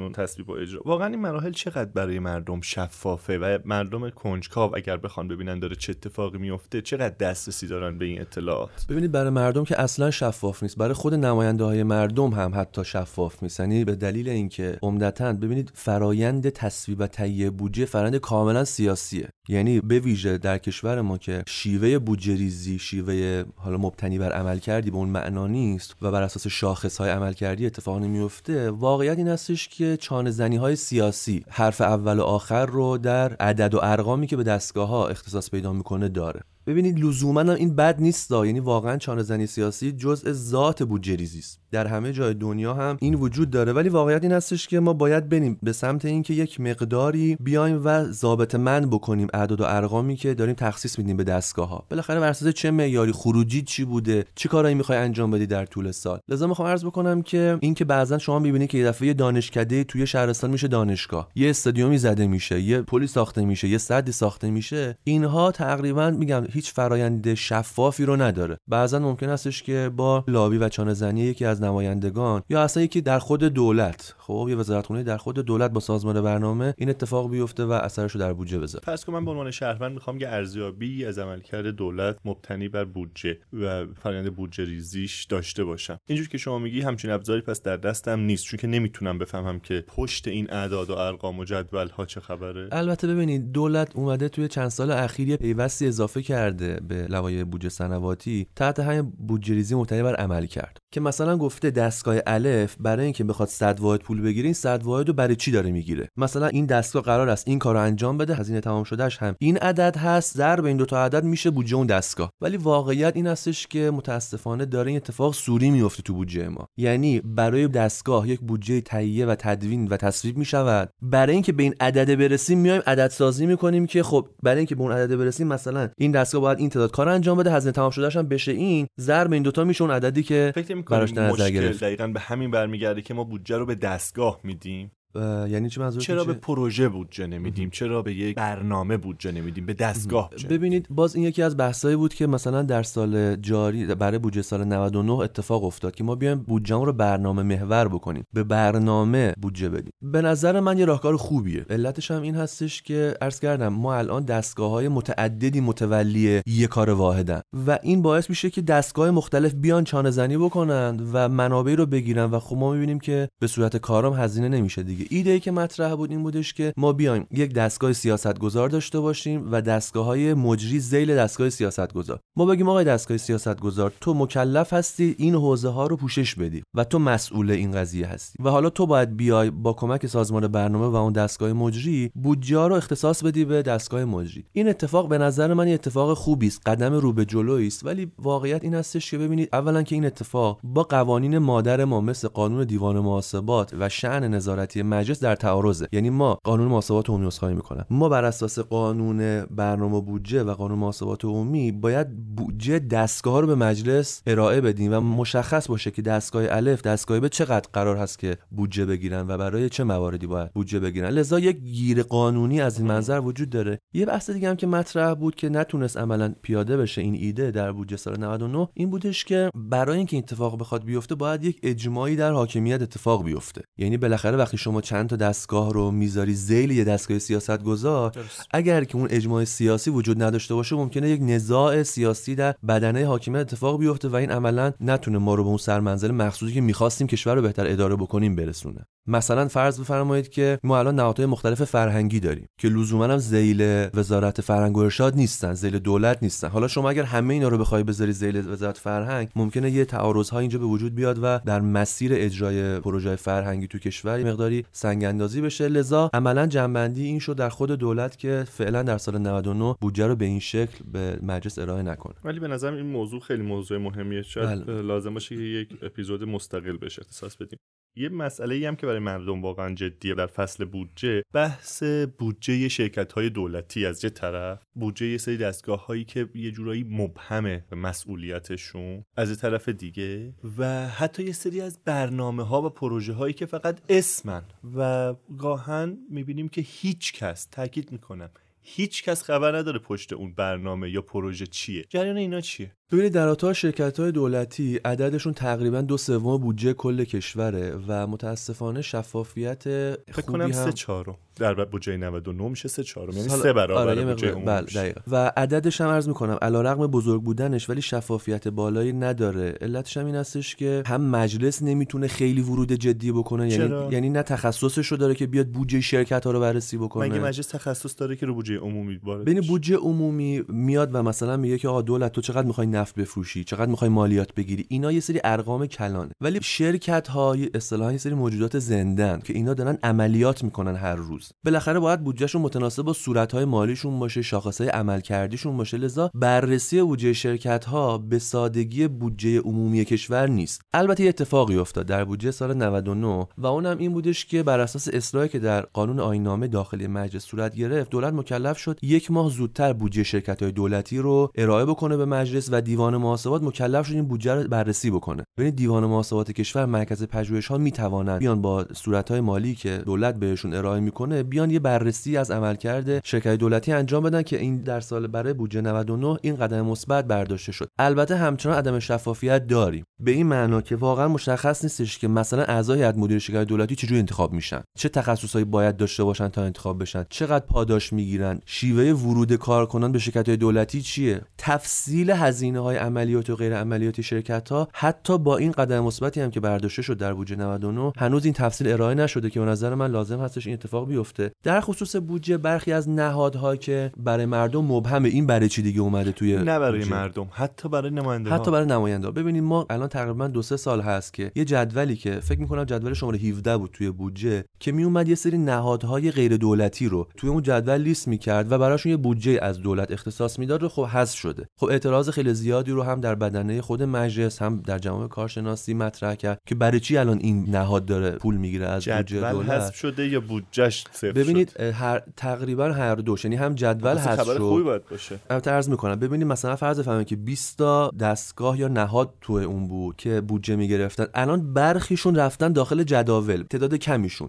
و تصویب و اجرا. واقعا این مراحل چقدر برای مردم شفافه و مردم کنجکاو اگر بخوان ببینن داره چه اتفاقی میفته چقدر دسترسی دارن به این اطلاعات؟ ببینید برای مردم که اصلا شفاف نیست برای خود نماینده های مردم هم حتی شفاف نیست. یعنی به دلیل اینکه عمدتا ببینید فرایند تصویب و تهیه بودجه فرایند کاملا سیاسیه. یعنی به ویژه در کشور ما که شیوه بودجه شیوه حالا مبتنی بر عمل کردی به اون معنا نیست و بر اساس شاخص های عمل کردی اتفاق نمیفته واقعیت این هستش که چانه زنی های سیاسی حرف اول و آخر رو در عدد و ارقامی که به دستگاه ها اختصاص پیدا می‌کنه داره. ببینید لزوما این بد نیست یعنی واقعا چانه زنی سیاسی جزء ذات بودجه ریزی است. در همه جای دنیا هم این وجود داره. ولی واقعیت این هستش که ما باید بریم به سمت اینکه یک مقداری بیایم و ضابط من بکنیم اعداد و ارقامی که داریم تخصیص میدیم به دستگاه ها بالاخره بر اساس چه معیاری خروجی چی بوده؟ چه کارایی می‌خوای انجام بدی در طول سال؟ لذا می‌خوام عرض بکنم که اینکه بعضا شما می‌بینید که یه دفعه دانشکده توی شهرستان میشه دانشگاه. یه استادیومی زده میشه یه پلی ساخته میشه یه سدی ساخته میشه. اینها تقریبا میگم هیچ فرایند شفافی رو نداره. بعضا ممکن استش که با لابی و چانه زنی یکی از نمایندگان یا اصلا یکی در خود دولت خب یه وزارتخونه در خود دولت با سازمان برنامه این اتفاق بیفته و اثرش رو در بودجه بذاره. پس که به عنوان شهروند می‌خوام یه ارزیابی از عملکرد دولت مبتنی بر بودجه و فرآیند بودجه ریزیش داشته باشم. اینجور که شما میگی همچین ابزاری پس در دستم نیست چون که نمی‌تونم بفهمم که پشت این اعداد و ارقام و جدول ها چه خبره. البته ببینید دولت اومده توی چند سال اخیر پیوستی اضافه کرده به لوایح بودجه سنواتی تحت همین بودجه ریزی مبتنی بر عمل کرد. که مثلا گفته دستگاه الف برای اینکه بخواد 100 واحد پول بگیره این 100 واحد رو برای چی داره می‌گیره؟ مثلا این دستگاه قرار است این کارو انجام بده هزینه تمام هم. این عدد هست ضرب این دو تا عدد میشه بودجه اون دستگاه. ولی واقعیت این هستش که متاسفانه داره این اتفاق سوری میفته تو بودجه ما. یعنی برای دستگاه یک بودجه تهیه و تدوین و تصویب می‌شود. برای اینکه به این عدد برسیم میایم عدد سازی می‌کنیم که خب برای اینکه به اون عدد برسیم مثلا این دستگاه باید این تعداد کار انجام بده هزینه تمام شدهش هم بشه این ضرب این دوتا میشه اون عددی که فکر براش نظر گرفت. دقیقاً به همین برمیگرده که ما بودجه رو به دستگاه میدیم؟ یعنی چی منظور چرا به پروژه بودجه نمیدیم؟ چرا به یک برنامه بودجه نمیدیم؟ به دستگاه بودجه ببینید باز این یکی از بحثایی بود که مثلا در سال جاری برای بودجه سال 99 اتفاق افتاد که ما بیایم بودجه رو برنامه محور بکنیم. به برنامه بودجه بدیم. به نظر من یه راهکار خوبیه. علتش هم این هستش که عرض کردم ما الان دستگاه های متعددی متولی یه کار واحدن و این باعث میشه که دستگاه مختلف بیان چانه زنی بکنند و منابع رو بگیرن و خب ما می‌بینیم که به صورت کارام هزینه نمیشه دیگه. ایده ای که مطرح بود این بودش که ما بیایم یک دستگاه سیاستگزار داشته باشیم و دستگاه های مجری ذیل دستگاه سیاستگزار. ما بگیم آقای دستگاه سیاستگزار تو مکلف هستی این حوزه ها رو پوشش بدی و تو مسئول این قضیه هستی و حالا تو باید بیای با کمک سازمان برنامه و اون دستگاه مجری بودجه رو اختصاص بدی به دستگاه مجری. این اتفاق به نظر من اتفاق خوبی است قدم رو به جلویی است ولی واقعیت این هستش که ببینید اولا که این اتفاق با قوانین مادر ما مثل قانون دیوان محاسبات و شأن نظارتی مجلس در تعارضه. یعنی ما قانون محاسبات عمومی عذرخواهی می‌کنم. ما بر اساس قانون برنامه بودجه و قانون محاسبات عمومی باید بودجه دستگاه رو به مجلس ارائه بدیم و مشخص باشه که دستگاه الف دستگاه به چقدر قرار هست که بودجه بگیرن و برای چه مواردی باید بودجه بگیرن. لذا یک گیر قانونی از این منظر وجود داره. یه بحث دیگه هم که مطرح بود که نتونست عملا پیاده بشه این ایده در بودجه سال 99 این بودش که برای اینکه این اتفاق بخواد بیفته باید یک اجماعی در حاکمیت اتفاق بیفته. یعنی بالاخره وقتی شما چند تا دستگاه رو می‌ذاری ذیل یه دستگاه سیاستگزار اگر که اون اجماع سیاسی وجود نداشته باشه ممکنه یک نزاع سیاسی در بدنه حاکمیت اتفاق بیفته و این عملا نتونه ما رو به اون سرمنزل مخصوصی که می‌خواستیم کشور رو بهتر اداره بکنیم برسونه. مثلا فرض بفرمایید که ما الان نهادهای مختلف فرهنگی داریم که لزوما هم ذیل وزارت فرهنگ و ارشاد نیستن ذیل دولت نیستن. حالا شما اگر همه اینا رو بخوای بذاری ذیل وزارت فرهنگ ممکنه یه تعارض اینجا به وجود بیاد و در مسیر اجرای پروژه فرهنگی تو کشور مقداری سنگ اندازی بشه. لذا عملا جنبندی این شد در خود دولت که فعلا در سال 99 بودجه رو به این شکل به مجلس ارائه نکنه. ولی به نظرم این موضوع خیلی موضوع مهمیه. شاید بله. لازم باشه یک اپیزود مستقل بشه. اختصاص بدیم. یه مسئله ای هم که برای مردم واقعا جدیه در فصل بودجه بحث بودجه شرکت های دولتی از یه طرف بودجه یه سری دستگاه هایی که یه جورایی مبهمه مسئولیتشون از یه طرف دیگه و حتی یه سری از برنامه ها و پروژه هایی که فقط اسمن و گاهن می‌بینیم که هیچ کس تاکید می‌کنم هیچ کس خبر نداره پشت اون برنامه یا پروژه چیه. جریان اینا چیه؟ ببینید در آتا شرکت های دولتی عددشون تقریبا دو سوم بودجه کل کشوره و متاسفانه شفافیت فکر کنم سه چهارم. در بودجه 99 میشه سه چهارم. یعنی سه برابر آره بودجه بله و عددش هم عرض می‌کنم علیرغم بزرگ بودنش ولی شفافیت بالایی نداره. علتش هم این هستش که هم مجلس نمی‌تونه خیلی ورود جدی بکنه یعنی یعنی نه تخصصش رو داره که بیاد بودجه شرکت ها رو بررسی بکنه. مگه مجلس تخصص داره که رو بودجه عمومی وارد ببین بودجه عمومی میاد و مثلا میگه که آقا دولت تو چقدر می‌خوای نفت بفروشی چقدر می‌خوای مالیات بگیری؟ اینا یه سری ارقام کلانه. ولی شرکت ها اصطلاحا یه سری موجودات زندن که اینا دارن عملیات می‌کنن هر روز. بالاخره باید بودجهشون متناسب با صورتهای مالیشون باشه شاخصهای عملکردیشون باشه. لذا بررسی بودجه شرکت ها به سادگی بودجه عمومی کشور نیست. البته یه اتفاقی افتاد در بودجه سال 99 و اونم این بودش که بر اساس اصلاحی که در قانون آیین‌نامه داخلی مجلس صورت گرفت دولت مکلف شد یک ماه زودتر بودجه شرکت های دولتی رو ارائه بکنه به مجلس و دیوان محاسبات مکلف شد بودجه رو بررسی بکنه. ببینید دیوان محاسبات کشور مرکز پژوهش ها می‌توانند بیان با صورت های مالی که دولت بهشون ارائه می‌کنه بیان یه بررسی از عملکرد شرکت دولتی انجام بدن که این در سال برای بودجه 99 این قدم مثبت برداشته شد. البته همچنان عدم شفافیت داریم. به این معنا که واقعا مشخص نیستش که مثلا اعضای هیئت مدیره شرکت دولتی چجوری انتخاب میشن. چه تخصصایی باید داشته باشن تا انتخاب بشن. چقدر پاداش می‌گیرن. شیوه ورود کارکنان به شرکت دولتی چیه؟ تفصیل هزینه های عملیات و غیر عملیاتی شرکت ها حتی با این قدم مثبتی هم که برداشته شد در بودجه 99 هنوز این تفصیل ارائه نشده که به نظر من لازم هستش این اتفاق بیفته. در خصوص بودجه برخی از نهادها که برای مردم مبهمه این برای چی دیگه اومده توی نه برای مردم حتی برای نماینده حتی برای نماینده ببینید ما الان تقریبا دو سه سال هست که یه جدولی که فکر می‌کنم جدول شماره 17 بود توی بودجه که می اومد یه سری نهادهای غیر دولتی رو توی اون جدول لیست می‌کرد و براشون یه بودجه از دولت اختصاص می‌داد رو خب حذف شده. خب اعتراض خیلی زیادی رو هم در بدنه خود مجلس هم در جامعه کارشناسی مطرح کرد که برای چی الان این نهاد داره پول می‌گیره از بودجه دولت؟ حذف شده یا بودجهش صفر ببینید هر تقریبا هر دوش یعنی هم جدول حذف شد. خوبی باید باشه. عرض می‌کنم ببینید مثلا فرض بفرمایید که 20 تا دستگاه یا نهاد تو اون بود که بودجه می‌گرفتن. الان برخیشون رفتن داخل جداول تعداد کمیشون.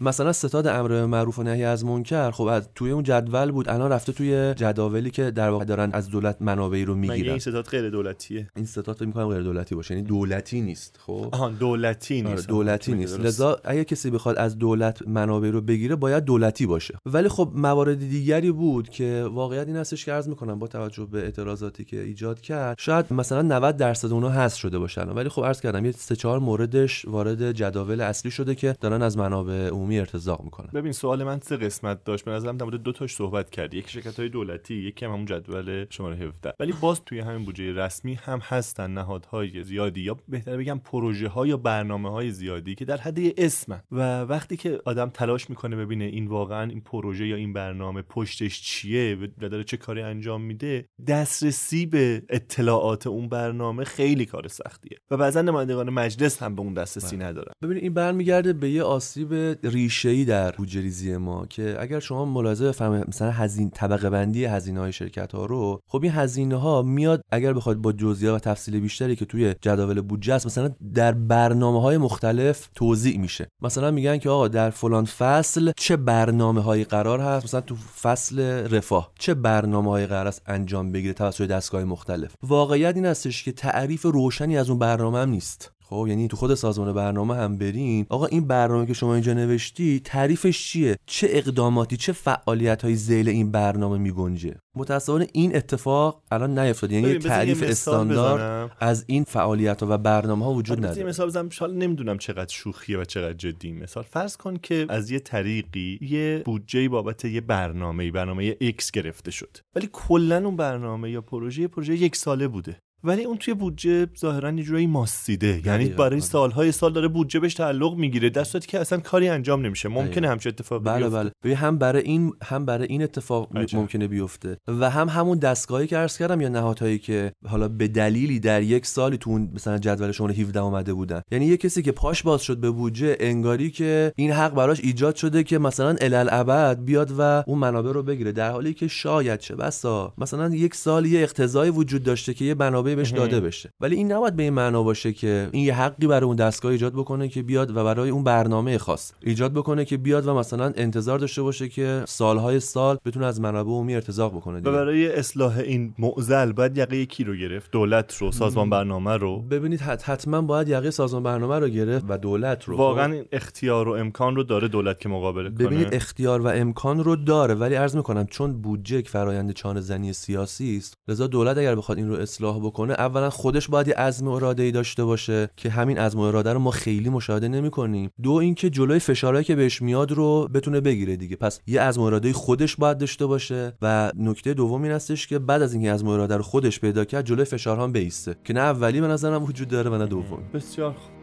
مثلا ستاد امر معروف و نهی از منکر خب از توی اون جدول بود الان رفته توی جداولی که در واقع دارن از دولت منابعی رو می‌گیرن. این ستاد غیر دولتیه؟ این ستاد فکر می‌کنم غیر دولتی باشه یعنی دولتی نیست خب؟ آها دولتی آره نیست. دولتی نیست. لذا اگه کسی بخواد از دولت منابع رو بگیره باید دولتی باشه. ولی خب موارد دیگری بود که واقعیت این هستش که عرض می‌کنم با توجه به اعتراضاتی که ایجاد کرد شاید مثلا 90 درصد اونها حذف شده باشن. ولی خب عرض کردم یه سه چهار موردش وارد جداول اصلی شده که دارن از منابع عمومی ارتزاق می‌کنن ببین سوال من سه قسمت داشت. به نظرم در مورد دو تاش صحبت کردی یک شرکت های دولتی یکی هم همون جدول شماره 17 ولی باز توی همین بودجه رسمی هم هستن نهادهای زیادی یا بهتر بگم پروژه ها یا برنامه های زیادی که در حد اسمن و وقتی که آدم تلاش می‌کنه ببینه این واقعا این پروژه یا این برنامه پشتش چیه و داره چه کاری انجام میده دسترسی به اطلاعات اون برنامه خیلی کار سختیه. و بعضا نمایندگان مجلس هم به اون دسترسی ندارن. ببینید این برمیگرده به یه آسیب ریشه‌ای در بودجه ما که اگر شما ملاحظه بفرمایید مثلا هزینه طبقه بندی هزینه های شرکت ها رو خب این هزینه ها میاد اگر بخواد با جزئیات و تفصیل بیشتری که توی جداول بودجه است مثلا در برنامه های مختلف توضیح میشه. مثلا میگن که آقا در فلان فصل چه برنامه هایی قرار هست؟ مثلا تو فصل رفاه چه برنامه هایی قرار است انجام بگیره توسط دستگاه مختلف؟ واقعیت این هستش که تعریف روشنی از اون برنامه هم نیست. خب یعنی تو خود سازمان برنامه هم برین آقا این برنامه که شما اینجا نوشتی تعریفش چیه؟ چه اقداماتی چه فعالیت های زیل این برنامه میگنجه؟ متاسفانه این اتفاق الان نیفتاد یعنی یه تعریف استاندارد از این فعالیت ها و برنامه ها وجود نداره. مثال بزنم. نمی‌دونم چقدر شوخیه و چقدر جدی مثال. فرض کن که از یه طریقی یه بودجه بابت یه برنامه برنامه X گرفته شد. ولی کلا اون برنامه یا پروژه پروژه یک ساله بوده. ولی اون توی بودجه ظاهرا یه جورایی ماسیده. یعنی برای آره. سالهای سال داره بودجه بهش تعلق می‌گیره در صورتی که اصلا کاری انجام نمیشه. ممکنه همچین اتفاق بله بیفته. بله. هم برای این هم برای این اتفاق عجب. ممکنه بیفته و هم همون دستگاهی که عرض کردم یا نهادهایی که حالا به دلیلی در یک سالی تو مثلا جدول شما 17 اومده بودن. یعنی یه کسی که پاش باز شد به بودجه انگاری که این حق براش ایجاد شده که مثلا الالعبد بیاد و اون منابع رو بگیره. در حالی که شاید چه بسا مثلا یک سال یه اقتضایی وجود داشته که یه منابع بهش داده بشه. ولی این نباید به این معنا باشه که این یه حقی برای اون دستگاه ایجاد بکنه که بیاد و برای اون برنامه خاص ایجاد بکنه که بیاد و مثلا انتظار داشته باشه که سالهای سال بتونه از منابع عمومی ارتزاق بکنه دیگه. و برای اصلاح این معضل باید یقه کی رو گرفت؟ دولت رو سازمان برنامه رو؟ ببینید حتما باید یقه سازمان برنامه رو گرفت و دولت رو. واقعا این اختیار و امکان رو داره دولت که مقابله کنه. ببینید اختیار و امکان رو داره. ولی عرض می‌کنم چون بودجه فرایند چانه زنی سیاسی است لذا دولت اگر بخواد این رو اصلاح بکنه اولا خودش باید یه عزم اراده ای داشته باشه که همین عزم اراده رو ما خیلی مشاهده نمی کنیم دو اینکه جلوی فشارهایی که بهش میاد رو بتونه بگیره دیگه. پس یه عزم اراده خودش باید داشته باشه و نکته دوم این هستش که بعد از اینکه عزم اراده رو خودش پیدا کرد جلوی فشارها بیسته. که نه اولی به نظرم وجود داره و نه دوم. بسیار خوب.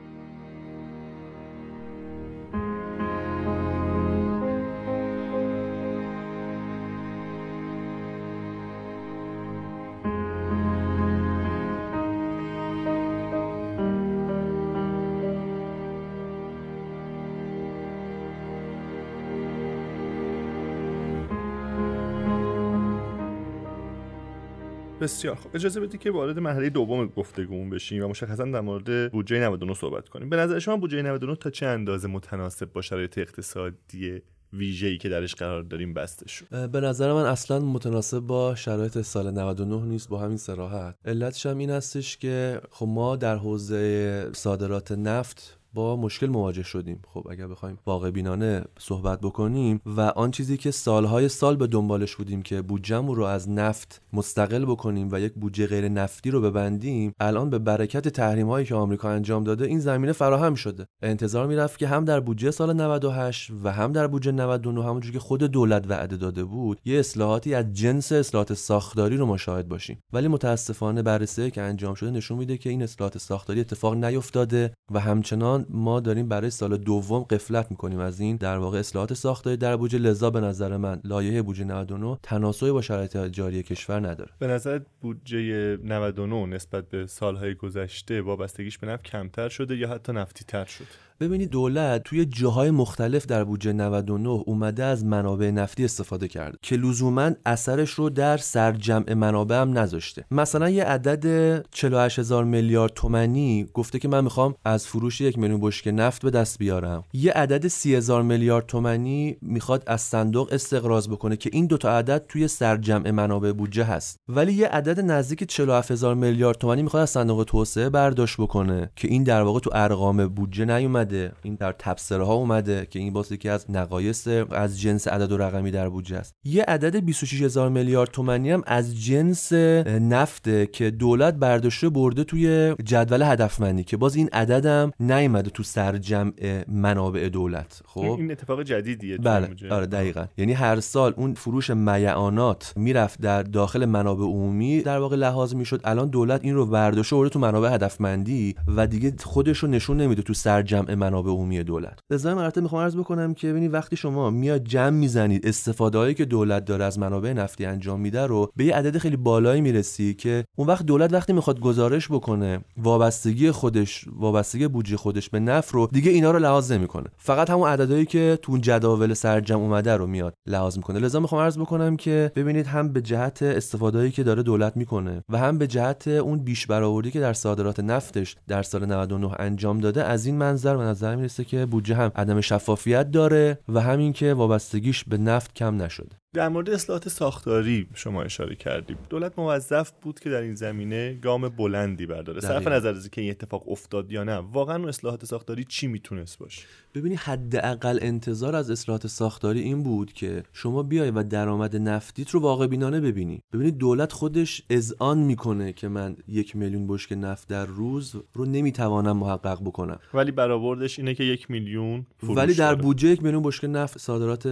بسیار خوب. اجازه بدید که وارد مرحله دوم گفتگومون بشیم و مشخصا در مورد بودجه 99 صحبت کنیم. به نظر شما بودجه 99 تا چه اندازه متناسب با شرایط اقتصادی ویژه‌ای که درش قرار داریم بسته شد؟ به نظر من اصلا متناسب با شرایط سال 99 نیست با همین سراحت علتش هم این هستش که خب ما در حوزه صادرات نفت با مشکل مواجه شدیم. خب اگر بخوایم واقع بینانه صحبت بکنیم و آن چیزی که سالهای سال به دنبالش بودیم که بودجهمون رو از نفت مستقل بکنیم و یک بودجه غیر نفتی رو ببندیم الان به برکت تحریم هایی که آمریکا انجام داده این زمینه فراهم شده. انتظار می‌رفت که هم در بودجه سال 98 و هم در بودجه 99 همونجوری که خود دولت وعده داده بود یه اصلاحاتی از جنس اصلاحات ساختاری رو مشاهد باشیم. ولی متاسفانه بررسی که انجام شده نشون میده که این اصلاحات ساختاری اتفاق نیفتاده و همچنان ما داریم برای سال دوم قفلت می‌کنیم. از این در واقع اصلاحات ساختاری در بودجه. لذا به نظر من لایحه بودجه 99 تناسبی با شرایط جاری کشور نداره. به نظر بودجه 99 نسبت به سالهای گذشته وابستگیش به نفت کمتر شده یا حتی نفتی تر شد ببینید دولت توی جاهای مختلف در بودجه 99 اومده از منابع نفتی استفاده کرده که لزوما اثرش رو در سرجمع منابع هم نذاشته. مثلا یه عدد 48 هزار میلیارد تومانی گفته که من می‌خوام از فروش یک میلیون بشکه نفت به دست بیارم. یه عدد 30 هزار میلیارد تومانی می‌خواد از صندوق استقراض بکنه که این دوتا عدد توی سرجمع منابع بودجه هست. ولی یه عدد نزدیک 47 هزار میلیارد تومانی می‌خواد از صندوق توسعه برداشت بکنه که این در واقع تو ارقام بودجه نیومده این در تبصره ها اومده که این واسه که از نقایص از جنس عدد و رقمی در بودجه است. یه عدد 26 هزار میلیارد تومانی هم از جنس نفته که دولت برداشته برده توی جدول هدفمندی که باز این عددم نیومده تو سرجمع منابع دولت. خب؟ این اتفاق جدیدیه بله آره دقیقا. یعنی هر سال اون فروش میعانات می‌رفت در داخل منابع عمومی در واقع لحاظ می‌شد. الان دولت این رو برداشته برده تو منابع هدفمندی و دیگه خودش رو نشون نمیده تو سرجمع منابع عمومی دولت. لذا مرتب می‌خوام عرض بکنم که ببینید وقتی شما میاد جمع می‌زنید استفاده هایی که دولت داره از منابع نفتی انجام میده رو به یه عدد خیلی بالایی می‌رسی که اون وقت دولت وقتی می‌خواد گزارش بکنه وابستگی خودش وابستگی بودجه خودش به نفت رو دیگه اینا رو لحاظ نمی‌کنه. فقط همون عددهایی که تو اون جداول سرجم اومده رو میاد لحاظ می‌کنه. لذا می‌خوام عرض بکنم که ببینید هم به جهت استفادهایی که داره دولت می‌کنه و هم به جهت اون بیش برآوردی که در صادرات نفتش در سال 99 انجام داده از این منظر به نظر می‌رسه که بودجه هم عدم شفافیت داره و همین که وابستگیش به نفت کم نشده. در مورد اصلاحات ساختاری شما اشاره کردیم. دولت موظف بود که در این زمینه گام بلندی برداره. صرف نظر از که این اتفاق افتاد یا نه واقعا اصلاحات ساختاری چی می‌تونست باشه؟ ببینی حداقل انتظار از اصلاحات ساختاری این بود که شما بیای و درآمد نفتیت رو واقع بینانه ببینی. ببینید دولت خودش اذعان می‌کنه که من یک میلیون بشک نفت در روز رو نمی‌توانم محقق بکنم. ولی برآوردش اینه که یک میلیون ولی در بودجه یک میلیون بشک نفت صادرات